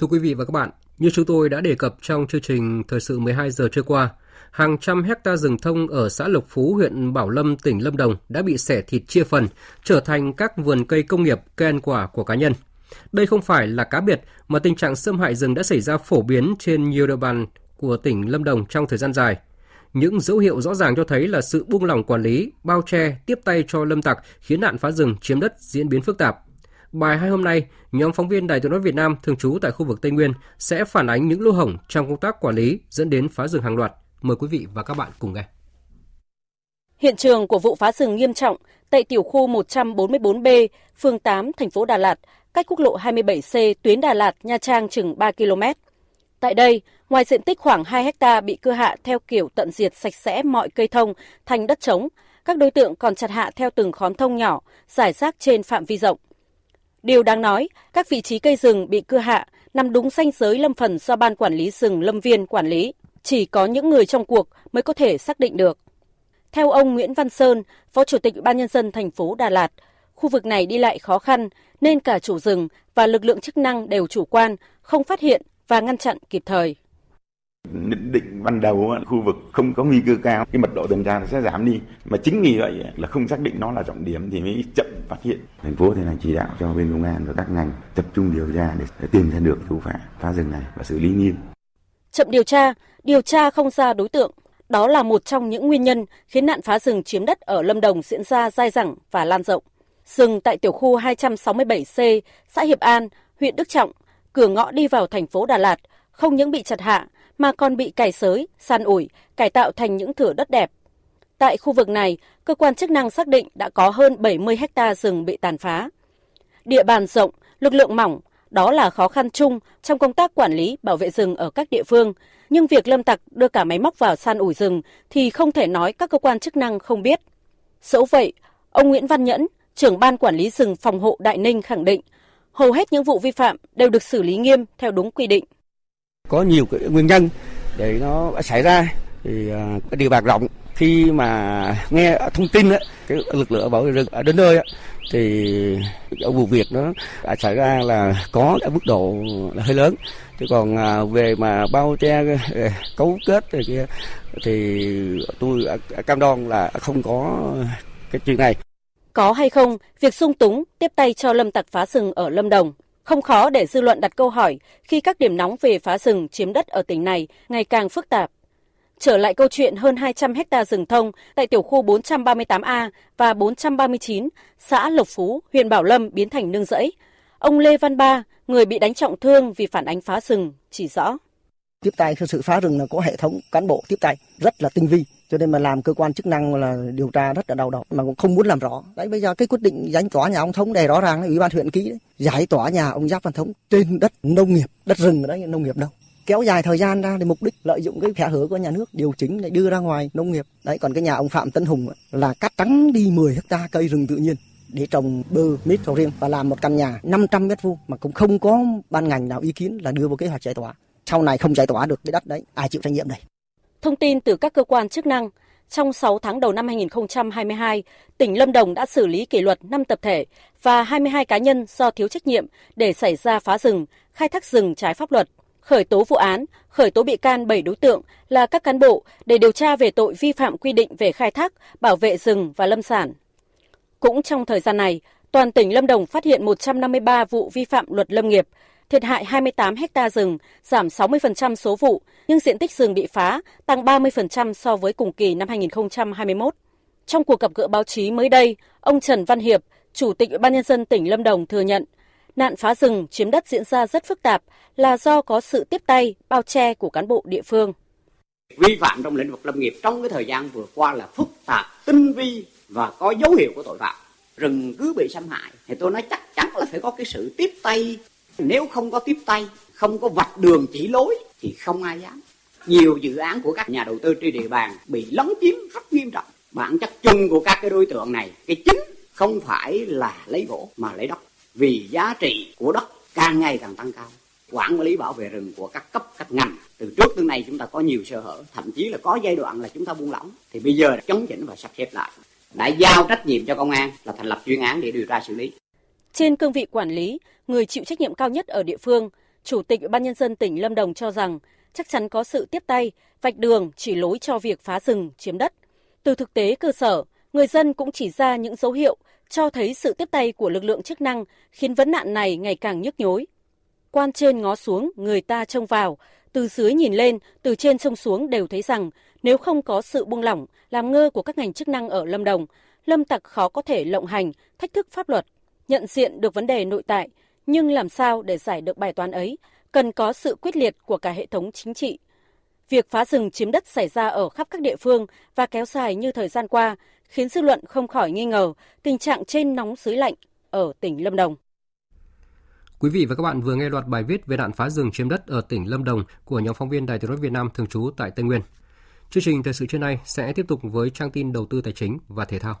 Thưa quý vị và các bạn, như chúng tôi đã đề cập trong chương trình Thời sự 12 giờ trưa qua, hàng trăm hecta rừng thông ở xã Lộc Phú, huyện Bảo Lâm, tỉnh Lâm Đồng đã bị xẻ thịt chia phần, trở thành các vườn cây công nghiệp, cây ăn quả của cá nhân. Đây không phải là cá biệt mà tình trạng xâm hại rừng đã xảy ra phổ biến trên nhiều địa bàn của tỉnh Lâm Đồng trong thời gian dài. Những dấu hiệu rõ ràng cho thấy là sự buông lỏng quản lý, bao che, tiếp tay cho lâm tặc khiến nạn phá rừng chiếm đất diễn biến phức tạp. Bài hai hôm nay, nhóm phóng viên Đài tiếng nói Việt Nam thường trú tại khu vực Tây Nguyên sẽ phản ánh những lỗ hổng trong công tác quản lý dẫn đến phá rừng hàng loạt. Mời quý vị và các bạn cùng nghe. Hiện trường của vụ phá rừng nghiêm trọng tại tiểu khu 144B, phường 8, thành phố Đà Lạt, cách quốc lộ 27C tuyến Đà Lạt Nha Trang chừng 3 km. Tại đây, Ngoài diện tích khoảng 2 hecta bị cưa hạ theo kiểu tận diệt sạch sẽ mọi cây thông thành đất trống, các đối tượng còn chặt hạ theo từng khóm thông nhỏ, giải rác trên phạm vi rộng. Điều đáng nói, các vị trí cây rừng bị cưa hạ nằm đúng ranh giới lâm phần do Ban Quản lý rừng Lâm Viên quản lý. Chỉ có những người trong cuộc mới có thể xác định được. Theo ông Nguyễn Văn Sơn, Phó Chủ tịch ban nhân dân thành phố Đà Lạt, khu vực này đi lại khó khăn nên cả chủ rừng và lực lượng chức năng đều chủ quan, không phát hiện và ngăn chặn kịp thời. Nhận định ban đầu khu vực không có nguy cơ cao, cái mật độ tuần tra sẽ giảm đi. Mà chính vì vậy là không xác định nó là trọng điểm thì mới chậm phát hiện. Thành phố thì là chỉ đạo cho bên công an và các ngành tập trung điều tra để tìm ra được thủ phạm phá rừng này và xử lý nghiêm. Chậm điều tra, điều tra không ra đối tượng, đó là một trong những nguyên nhân khiến nạn phá rừng chiếm đất ở Lâm Đồng diễn ra dai dẳng và lan rộng. Rừng tại tiểu khu 267C, xã Hiệp An, huyện Đức Trọng, cửa ngõ đi vào thành phố Đà Lạt, không những bị chặt hạ mà còn bị cày sới, san ủi, cải tạo thành những thửa đất đẹp. Tại khu vực này, cơ quan chức năng xác định đã có hơn 70 hecta rừng bị tàn phá. Địa bàn rộng, lực lượng mỏng, đó là khó khăn chung trong công tác quản lý bảo vệ rừng ở các địa phương. Nhưng việc lâm tặc đưa cả máy móc vào san ủi rừng thì không thể nói các cơ quan chức năng không biết. Dẫu vậy, ông Nguyễn Văn Nhẫn, trưởng ban quản lý rừng phòng hộ Đại Ninh khẳng định, hầu hết những vụ vi phạm đều được xử lý nghiêm theo đúng quy định. Có nhiều cái nguyên nhân để nó xảy ra thì à, cái địa bàn rộng. Khi mà nghe thông tin ấy, cái lực lượng bảo vệ rừng ở đến nơi ấy, thì ở vụ việc nó đã xảy ra là có ở mức độ là hơi lớn. Chứ còn à, về mà bao che à, cấu kết thì kia thì tôi cam đoan là không có cái chuyện này. Có hay không việc sung túng tiếp tay cho lâm tặc phá rừng ở Lâm Đồng không khó để dư luận đặt câu hỏi khi các điểm nóng về phá rừng chiếm đất ở tỉnh này ngày càng phức tạp. Trở lại câu chuyện hơn 200 hecta rừng thông tại tiểu khu 438A và 439, xã Lộc Phú, huyện Bảo Lâm biến thành nương rẫy. Ông Lê Văn Ba, người bị đánh trọng thương vì phản ánh phá rừng, chỉ rõ. Tiếp tay cho sự phá rừng là có hệ thống cán bộ tiếp tay rất là tinh vi cho nên mà làm cơ quan chức năng là điều tra rất là đau đầu, mà cũng không muốn làm rõ. Đấy, bây giờ cái quyết định giải tỏa nhà ông thống đề rõ ràng là ủy ban huyện ký đấy, giải tỏa nhà ông giáp văn thống trên đất nông nghiệp, đất rừng ở đấy, nông nghiệp đâu. Kéo dài thời gian ra để mục đích lợi dụng cái khẽ hở của nhà nước điều chỉnh để đưa ra ngoài nông nghiệp. Đấy, còn cái nhà ông phạm tấn hùng là cắt trắng đi 10 hecta cây rừng tự nhiên để trồng bơ, mít sầu riêng và làm một căn nhà 500 mét vuông mà cũng không có ban ngành nào ý kiến là đưa vào kế hoạch giải tỏa. Sau này không giải tỏa được cái đất đấy, ai chịu trách nhiệm đây? Thông tin từ các cơ quan chức năng, trong 6 tháng đầu năm 2022, tỉnh Lâm Đồng đã xử lý kỷ luật 5 tập thể và 22 cá nhân do thiếu trách nhiệm để xảy ra phá rừng, khai thác rừng trái pháp luật, khởi tố vụ án, khởi tố bị can 7 đối tượng là các cán bộ để điều tra về tội vi phạm quy định về khai thác, bảo vệ rừng và lâm sản. Cũng trong thời gian này, toàn tỉnh Lâm Đồng phát hiện 153 vụ vi phạm luật lâm nghiệp, thiệt hại 28 hecta rừng, giảm 60% số vụ, nhưng diện tích rừng bị phá tăng 30% so với cùng kỳ năm 2021. Trong cuộc gặp gỡ báo chí mới đây, ông Trần Văn Hiệp, Chủ tịch Ủy ban nhân dân tỉnh Lâm Đồng thừa nhận, nạn phá rừng chiếm đất diễn ra rất phức tạp là do có sự tiếp tay, bao che của cán bộ địa phương. Vi phạm trong lĩnh vực lâm nghiệp trong cái thời gian vừa qua là phức tạp, tinh vi và có dấu hiệu của tội phạm. Rừng cứ bị xâm hại thì tôi nói chắc chắn là phải có cái sự tiếp tay nếu không có tiếp tay, không có vạch đường chỉ lối thì không ai dám. Nhiều dự án của các nhà đầu tư trên địa bàn bị lấn chiếm rất nghiêm trọng. Bản chất chung của các cái đối tượng này, cái chính không phải là lấy gỗ mà lấy đất. Vì giá trị của đất càng ngày càng tăng cao. Quản lý bảo vệ rừng của các cấp, các ngành. Từ trước tới nay chúng ta có nhiều sơ hở, thậm chí là có giai đoạn là chúng ta buông lỏng. Thì bây giờ chống chỉnh và sắp xếp lại. Đã giao trách nhiệm cho công an là thành lập chuyên án để điều tra xử lý. Trên cương vị quản lý, người chịu trách nhiệm cao nhất ở địa phương, Chủ tịch Ủy ban nhân dân tỉnh Lâm Đồng cho rằng chắc chắn có sự tiếp tay, vạch đường chỉ lối cho việc phá rừng, chiếm đất. Từ thực tế cơ sở, người dân cũng chỉ ra những dấu hiệu cho thấy sự tiếp tay của lực lượng chức năng khiến vấn nạn này ngày càng nhức nhối. Quan trên ngó xuống, người ta trông vào, từ dưới nhìn lên, từ trên trông xuống đều thấy rằng nếu không có sự buông lỏng, làm ngơ của các ngành chức năng ở Lâm Đồng, lâm tặc khó có thể lộng hành, thách thức pháp luật nhận diện được vấn đề nội tại, nhưng làm sao để giải được bài toán ấy cần có sự quyết liệt của cả hệ thống chính trị. Việc phá rừng chiếm đất xảy ra ở khắp các địa phương và kéo dài như thời gian qua khiến dư luận không khỏi nghi ngờ tình trạng trên nóng dưới lạnh ở tỉnh Lâm Đồng. Quý vị và các bạn vừa nghe loạt bài viết về nạn phá rừng chiếm đất ở tỉnh Lâm Đồng của nhóm phóng viên Đài Tiếng nói Việt Nam thường trú tại Tây Nguyên. Chương trình thời sự trưa nay sẽ tiếp tục với trang tin đầu tư tài chính và thể thao.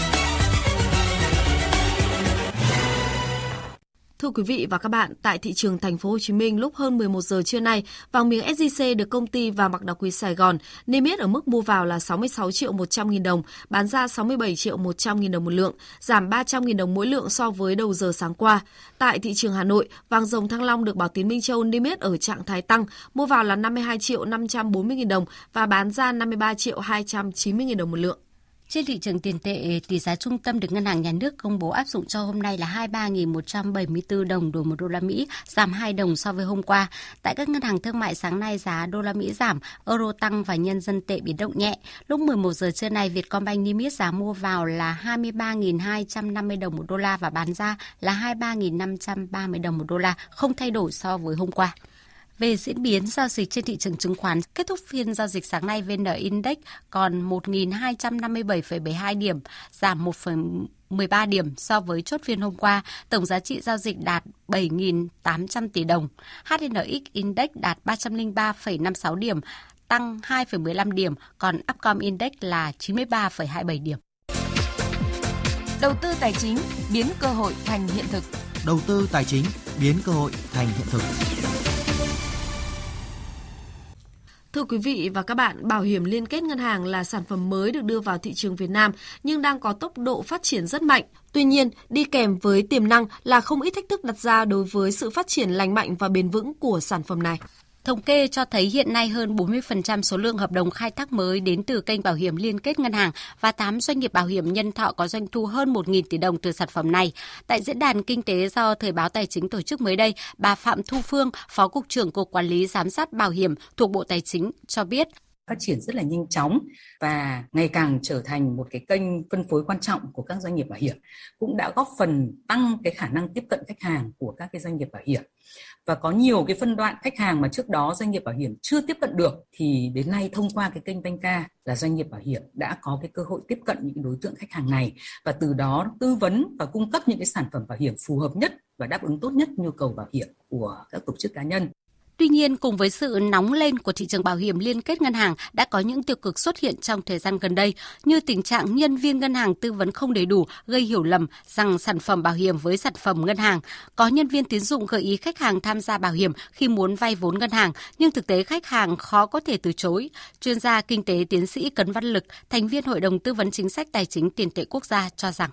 Thưa quý vị và các bạn, tại thị trường thành phố Hồ Chí Minh lúc hơn 11 giờ trưa nay, vàng miếng SJC được công ty vàng bạc đá quý Sài Gòn niêm yết ở mức mua vào là 66 triệu 100 nghìn đồng, bán ra 67 triệu 100 nghìn đồng một lượng, giảm 300 nghìn đồng mỗi lượng so với đầu giờ sáng qua. Tại thị trường Hà Nội, vàng dòng Thăng Long được Bảo Tín Minh Châu niêm yết ở trạng thái tăng, mua vào là 52 triệu 540 nghìn đồng và bán ra 53 triệu 290 nghìn đồng một lượng. Trên thị trường tiền tệ, tỷ giá trung tâm được Ngân hàng Nhà nước công bố áp dụng cho hôm nay là 23.174 đồng đổi một đô la Mỹ, giảm 2 đồng so với hôm qua. Tại các ngân hàng thương mại sáng nay giá đô la Mỹ giảm, euro tăng và nhân dân tệ biến động nhẹ. Lúc 11 giờ trưa nay, Vietcombank niêm yết giá mua vào là 23.250 đồng một đô la và bán ra là 23.530 đồng một đô la, không thay đổi so với hôm qua. Về diễn biến giao dịch trên thị trường chứng khoán, kết thúc phiên giao dịch sáng nay VN Index còn 1.257,72 điểm, giảm 1,13 điểm so với chốt phiên hôm qua. Tổng giá trị giao dịch đạt 7.800 tỷ đồng. HNX Index đạt 303,56 điểm, tăng 2,15 điểm, còn Upcom Index là 93,27 điểm. Đầu tư tài chính biến cơ hội thành hiện thực. Đầu tư tài chính biến cơ hội thành hiện thực. Thưa quý vị và các bạn, bảo hiểm liên kết ngân hàng là sản phẩm mới được đưa vào thị trường Việt Nam nhưng đang có tốc độ phát triển rất mạnh. Tuy nhiên, đi kèm với tiềm năng là không ít thách thức đặt ra đối với sự phát triển lành mạnh và bền vững của sản phẩm này. Thống kê cho thấy hiện nay hơn 40% số lượng hợp đồng khai thác mới đến từ kênh bảo hiểm liên kết ngân hàng và 8 doanh nghiệp bảo hiểm nhân thọ có doanh thu hơn 1.000 tỷ đồng từ sản phẩm này. Tại diễn đàn kinh tế do Thời báo Tài chính tổ chức mới đây, bà Phạm Thu Phương, Phó Cục trưởng Cục Quản lý Giám sát Bảo hiểm thuộc Bộ Tài chính cho biết phát triển rất là nhanh chóng và ngày càng trở thành một cái kênh phân phối quan trọng của các doanh nghiệp bảo hiểm cũng đã góp phần tăng cái khả năng tiếp cận khách hàng của các cái doanh nghiệp bảo hiểm và có nhiều cái phân đoạn khách hàng mà trước đó doanh nghiệp bảo hiểm chưa tiếp cận được thì đến nay thông qua cái kênh Banca là doanh nghiệp bảo hiểm đã có cái cơ hội tiếp cận những đối tượng khách hàng này và từ đó tư vấn và cung cấp những cái sản phẩm bảo hiểm phù hợp nhất và đáp ứng tốt nhất nhu cầu bảo hiểm của các tổ chức cá nhân. Tuy nhiên, cùng với sự nóng lên của thị trường bảo hiểm liên kết ngân hàng đã có những tiêu cực xuất hiện trong thời gian gần đây, như tình trạng nhân viên ngân hàng tư vấn không đầy đủ, gây hiểu lầm rằng sản phẩm bảo hiểm với sản phẩm ngân hàng. Có nhân viên tín dụng gợi ý khách hàng tham gia bảo hiểm khi muốn vay vốn ngân hàng, nhưng thực tế khách hàng khó có thể từ chối. Chuyên gia kinh tế tiến sĩ Cấn Văn Lực, thành viên Hội đồng Tư vấn Chính sách Tài chính Tiền tệ Quốc gia cho rằng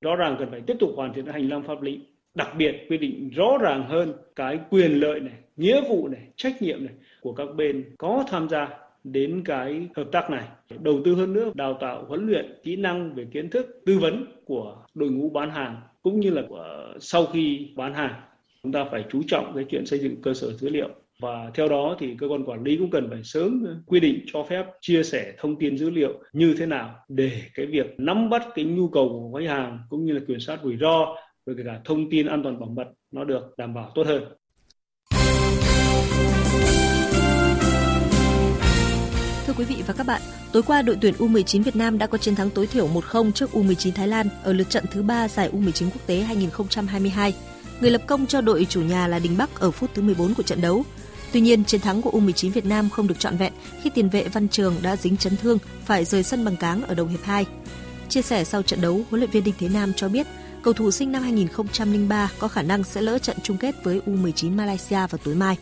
Rõ ràng cần phải tiếp tục hoàn thiện hành lang pháp lý đặc biệt quy định rõ ràng hơn cái quyền lợi này nghĩa vụ này, trách nhiệm này của các bên có tham gia đến cái hợp tác này đầu tư hơn nữa, đào tạo, huấn luyện kỹ năng về kiến thức, tư vấn của đội ngũ bán hàng cũng như là của sau khi bán hàng chúng ta phải chú trọng cái chuyện xây dựng cơ sở dữ liệu và theo đó thì cơ quan quản lý cũng cần phải sớm quy định cho phép chia sẻ thông tin dữ liệu như thế nào để cái việc nắm bắt cái nhu cầu của khách hàng cũng như là kiểm soát rủi ro, rồi cả thông tin an toàn bảo mật nó được đảm bảo tốt hơn. Thưa quý vị và các bạn, tối qua đội tuyển U19 Việt Nam đã có chiến thắng tối thiểu 1-0 trước U19 Thái Lan ở lượt trận thứ 3 giải U19 quốc tế 2022. Người lập công cho đội chủ nhà là Đình Bắc ở phút thứ 14 của trận đấu. Tuy nhiên, chiến thắng của U19 Việt Nam không được trọn vẹn khi tiền vệ Văn Trường đã dính chấn thương phải rời sân bằng cáng ở đầu hiệp 2. Chia sẻ sau trận đấu, huấn luyện viên Đinh Thế Nam cho biết cầu thủ sinh năm 2003 có khả năng sẽ lỡ trận chung kết với U19 Malaysia vào tối mai.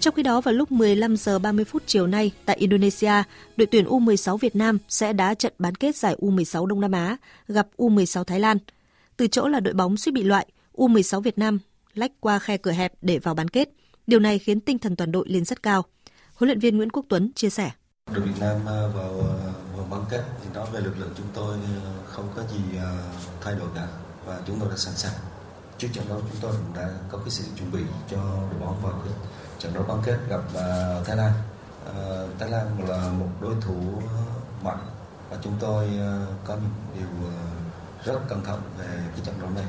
Trong khi đó vào lúc 15 giờ 30 phút chiều nay tại Indonesia, đội tuyển U16 Việt Nam sẽ đá trận bán kết giải U16 Đông Nam Á gặp U16 Thái Lan. Từ chỗ là đội bóng suýt bị loại, U16 Việt Nam lách qua khe cửa hẹp để vào bán kết. Điều này khiến tinh thần toàn đội lên rất cao. Huấn luyện viên Nguyễn Quốc Tuấn chia sẻ. Đội Việt Nam à, vào à, vòng bán kết thì nói về lực lượng chúng tôi à, không có gì thay đổi cả và chúng tôi đã sẵn sàng. Trước trận đấu chúng tôi cũng đã có cái sự chuẩn bị cho đội bóng vào cái trận đấu bán kết gặp uh, Thái Lan. Uh, Thái Lan là một đối thủ mạnh và chúng tôi uh, có những điều uh, rất cẩn thận về cái trận đấu này.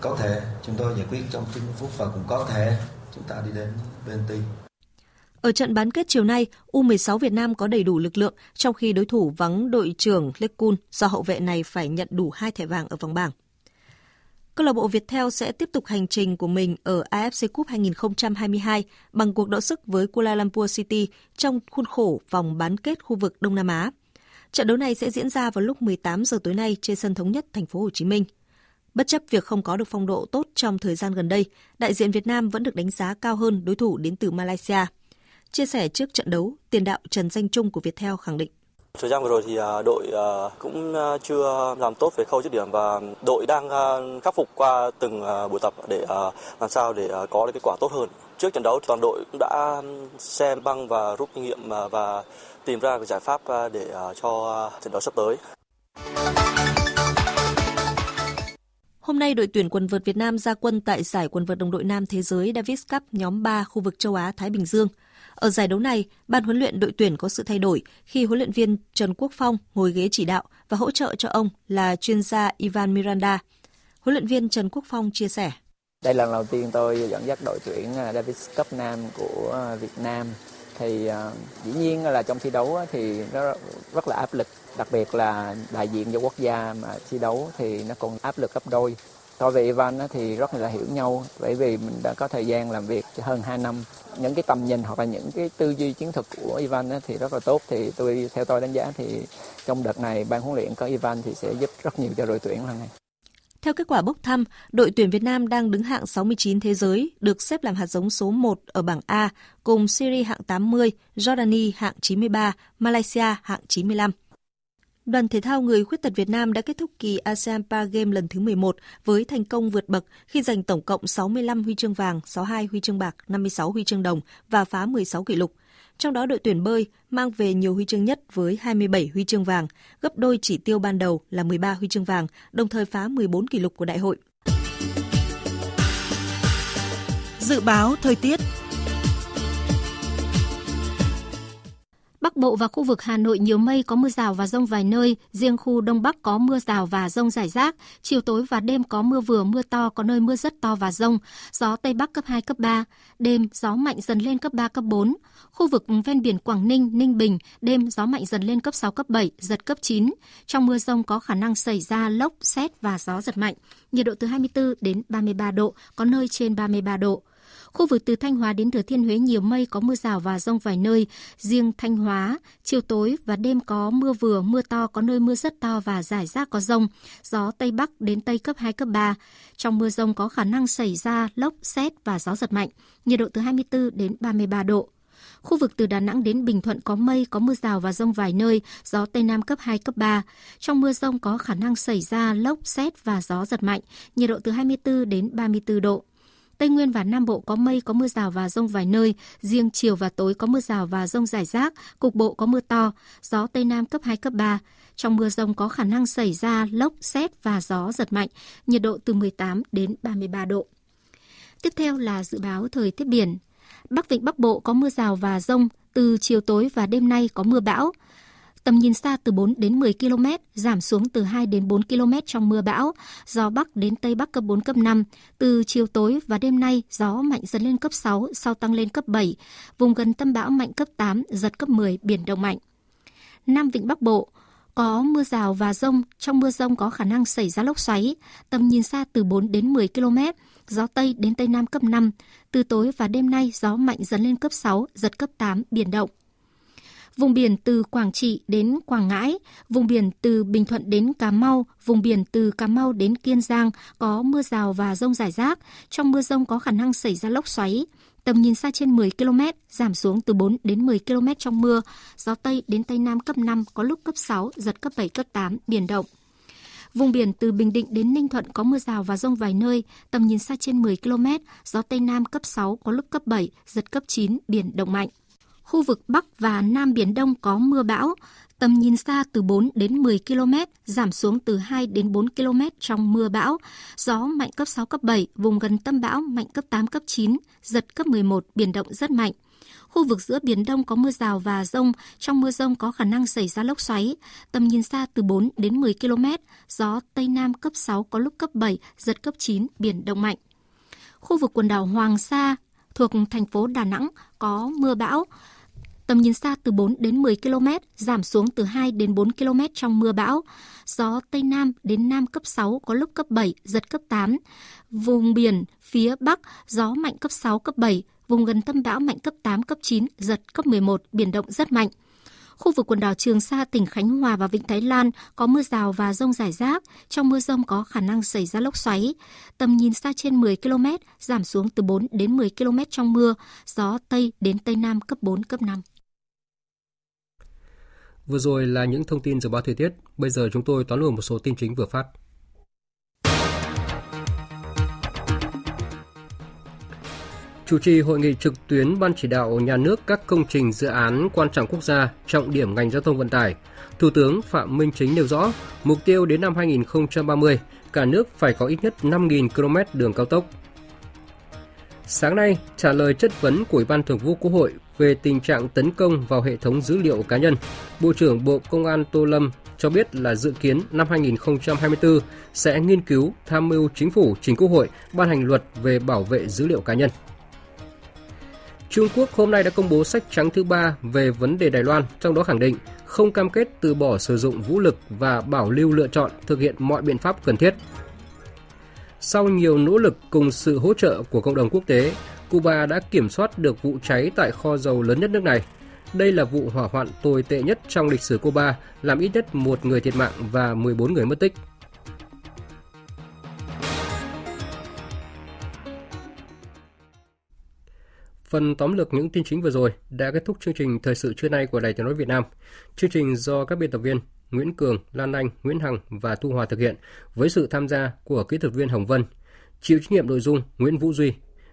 Có thể chúng tôi giải quyết trong 90 phút và cũng có thể chúng ta đi đến bên penalty. Ở trận bán kết chiều nay, U16 Việt Nam có đầy đủ lực lượng, trong khi đối thủ vắng đội trưởng Lekun do hậu vệ này phải nhận đủ hai thẻ vàng ở vòng bảng. Câu lạc bộ Viettel sẽ tiếp tục hành trình của mình ở AFC Cup 2022 bằng cuộc đọ sức với Kuala Lumpur City trong khuôn khổ vòng bán kết khu vực Đông Nam Á. Trận đấu này sẽ diễn ra vào lúc 18 giờ tối nay trên sân thống nhất thành phố Hồ Chí Minh. Bất chấp việc không có được phong độ tốt trong thời gian gần đây, đại diện Việt Nam vẫn được đánh giá cao hơn đối thủ đến từ Malaysia. Chia sẻ trước trận đấu, tiền đạo Trần Danh Trung của Viettel khẳng định. Thời gian vừa rồi thì à, đội à, cũng à, chưa làm tốt về khâu dứt điểm và đội đang khắc phục qua từng buổi tập để làm sao để có được kết quả tốt hơn. Trước trận đấu toàn đội cũng đã xem băng và rút kinh nghiệm và tìm ra cái giải pháp để cho trận đấu sắp tới. Hôm nay đội tuyển quần vợt Việt Nam ra quân tại giải quần vợt đồng đội nam thế giới Davis Cup nhóm 3 khu vực châu Á Thái Bình Dương. Ở giải đấu này, ban huấn luyện đội tuyển có sự thay đổi khi huấn luyện viên Trần Quốc Phong ngồi ghế chỉ đạo và hỗ trợ cho ông là chuyên gia Ivan Miranda. Huấn luyện viên Trần Quốc Phong chia sẻ. Đây là lần đầu tiên tôi dẫn dắt đội tuyển à, Davis Cup Nam của Việt Nam thì uh, dĩ nhiên là trong thi đấu thì nó rất là áp lực đặc biệt là đại diện cho quốc gia mà thi đấu thì nó còn áp lực gấp đôi tôi và Ivan thì rất là hiểu nhau bởi vì mình đã có thời gian làm việc hơn 2 năm những cái tầm nhìn hoặc là những cái tư duy chiến thuật của Ivan thì rất là tốt thì tôi theo tôi đánh giá thì trong đợt này ban huấn luyện có Ivan thì sẽ giúp rất nhiều cho đội tuyển lần này. Theo kết quả bốc thăm, đội tuyển Việt Nam đang đứng hạng 69 thế giới, được xếp làm hạt giống số 1 ở bảng A, cùng Syria hạng 80, Jordani hạng 93, Malaysia hạng 95. Đoàn thể thao người khuyết tật Việt Nam đã kết thúc kỳ ASEAN Paragame lần thứ 11 với thành công vượt bậc khi giành tổng cộng 65 huy chương vàng, 62 huy chương bạc, 56 huy chương đồng và phá 16 kỷ lục. Trong đó đội tuyển bơi mang về nhiều huy chương nhất với 27 huy chương vàng, gấp đôi chỉ tiêu ban đầu là 13 huy chương vàng, đồng thời phá 14 kỷ lục của đại hội. Dự báo thời tiết Bắc Bộ và khu vực Hà Nội nhiều mây có mưa rào và rông vài nơi, riêng khu Đông Bắc có mưa rào và rông rải rác, chiều tối và đêm có mưa vừa mưa to, có nơi mưa rất to và rông, gió Tây Bắc cấp 2, cấp 3, đêm gió mạnh dần lên cấp 3, cấp 4. Khu vực ven biển Quảng Ninh, Ninh Bình, đêm gió mạnh dần lên cấp 6, cấp 7, giật cấp 9. Trong mưa rông có khả năng xảy ra lốc, xét và gió giật mạnh, nhiệt độ từ 24 đến 33 độ, có nơi trên 33 độ. Khu vực từ Thanh Hóa đến Thừa Thiên Huế nhiều mây có mưa rào và rông vài nơi. Riêng Thanh Hóa, chiều tối và đêm có mưa vừa, mưa to, có nơi mưa rất to và rải rác có rông. Gió Tây Bắc đến Tây cấp 2, cấp 3. Trong mưa rông có khả năng xảy ra lốc, xét và gió giật mạnh. Nhiệt độ từ 24 đến 33 độ. Khu vực từ Đà Nẵng đến Bình Thuận có mây, có mưa rào và rông vài nơi, gió Tây Nam cấp 2, cấp 3. Trong mưa rông có khả năng xảy ra lốc, xét và gió giật mạnh, nhiệt độ từ 24 đến 34 độ. Tây Nguyên và Nam Bộ có mây, có mưa rào và rông vài nơi. Riêng chiều và tối có mưa rào và rông rải rác, cục bộ có mưa to, gió Tây Nam cấp 2, cấp 3. Trong mưa rông có khả năng xảy ra lốc, xét và gió giật mạnh, nhiệt độ từ 18 đến 33 độ. Tiếp theo là dự báo thời tiết biển. Bắc Vịnh Bắc Bộ có mưa rào và rông, từ chiều tối và đêm nay có mưa bão. Tầm nhìn xa từ 4 đến 10 km, giảm xuống từ 2 đến 4 km trong mưa bão. Gió Bắc đến Tây Bắc cấp 4, cấp 5. Từ chiều tối và đêm nay, gió mạnh dần lên cấp 6, sau tăng lên cấp 7. Vùng gần tâm bão mạnh cấp 8, giật cấp 10, biển động mạnh. Nam Vịnh Bắc Bộ, có mưa rào và rông, trong mưa rông có khả năng xảy ra lốc xoáy, tầm nhìn xa từ 4 đến 10 km, gió Tây đến Tây Nam cấp 5. Từ tối và đêm nay, gió mạnh dần lên cấp 6, giật cấp 8, biển động. Vùng biển từ Quảng Trị đến Quảng Ngãi, vùng biển từ Bình Thuận đến Cà Mau, vùng biển từ Cà Mau đến Kiên Giang có mưa rào và rông rải rác. Trong mưa rông có khả năng xảy ra lốc xoáy. Tầm nhìn xa trên 10 km, giảm xuống từ 4 đến 10 km trong mưa. Gió Tây đến Tây Nam cấp 5, có lúc cấp 6, giật cấp 7, cấp 8, biển động. Vùng biển từ Bình Định đến Ninh Thuận có mưa rào và rông vài nơi, tầm nhìn xa trên 10 km, gió Tây Nam cấp 6, có lúc cấp 7, giật cấp 9, biển động mạnh. Khu vực Bắc và Nam Biển Đông có mưa bão, tầm nhìn xa từ 4 đến 10 km, giảm xuống từ 2 đến 4 km trong mưa bão. Gió mạnh cấp 6, cấp 7, vùng gần tâm bão mạnh cấp 8, cấp 9, giật cấp 11, biển động rất mạnh. Khu vực giữa Biển Đông có mưa rào và rông, trong mưa rông có khả năng xảy ra lốc xoáy, tầm nhìn xa từ 4 đến 10 km, gió Tây Nam cấp 6 có lúc cấp 7, giật cấp 9, biển động mạnh. Khu vực quần đảo Hoàng Sa, thuộc thành phố Đà Nẵng có mưa bão. Tầm nhìn xa từ 4 đến 10 km, giảm xuống từ 2 đến 4 km trong mưa bão. Gió Tây Nam đến Nam cấp 6, có lúc cấp 7, giật cấp 8. Vùng biển phía Bắc, gió mạnh cấp 6, cấp 7, vùng gần tâm bão mạnh cấp 8, cấp 9, giật cấp 11, biển động rất mạnh. Khu vực quần đảo Trường Sa, tỉnh Khánh Hòa và Vịnh Thái Lan có mưa rào và rông rải rác. Trong mưa rông có khả năng xảy ra lốc xoáy. Tầm nhìn xa trên 10 km, giảm xuống từ 4 đến 10 km trong mưa. Gió Tây đến Tây Nam cấp 4, cấp 5. Vừa rồi là những thông tin dự báo thời tiết. Bây giờ chúng tôi tóm lược một số tin chính vừa phát. chủ trì hội nghị trực tuyến Ban chỉ đạo nhà nước các công trình dự án quan trọng quốc gia, trọng điểm ngành giao thông vận tải. Thủ tướng Phạm Minh Chính nêu rõ, mục tiêu đến năm 2030, cả nước phải có ít nhất 5.000 km đường cao tốc. Sáng nay, trả lời chất vấn của Ủy ban Thường vụ Quốc hội về tình trạng tấn công vào hệ thống dữ liệu cá nhân, Bộ trưởng Bộ Công an Tô Lâm cho biết là dự kiến năm 2024 sẽ nghiên cứu tham mưu chính phủ chính Quốc hội ban hành luật về bảo vệ dữ liệu cá nhân. Trung Quốc hôm nay đã công bố sách trắng thứ ba về vấn đề Đài Loan, trong đó khẳng định không cam kết từ bỏ sử dụng vũ lực và bảo lưu lựa chọn thực hiện mọi biện pháp cần thiết. Sau nhiều nỗ lực cùng sự hỗ trợ của cộng đồng quốc tế, Cuba đã kiểm soát được vụ cháy tại kho dầu lớn nhất nước này. Đây là vụ hỏa hoạn tồi tệ nhất trong lịch sử Cuba, làm ít nhất một người thiệt mạng và 14 người mất tích. Phần tóm lược những tin chính vừa rồi đã kết thúc chương trình thời sự trưa nay của Đài Tiếng nói Việt Nam. Chương trình do các biên tập viên Nguyễn Cường, Lan Anh, Nguyễn Hằng và Thu Hòa thực hiện với sự tham gia của kỹ thuật viên Hồng Vân, chịu trách nhiệm nội dung Nguyễn Vũ Duy.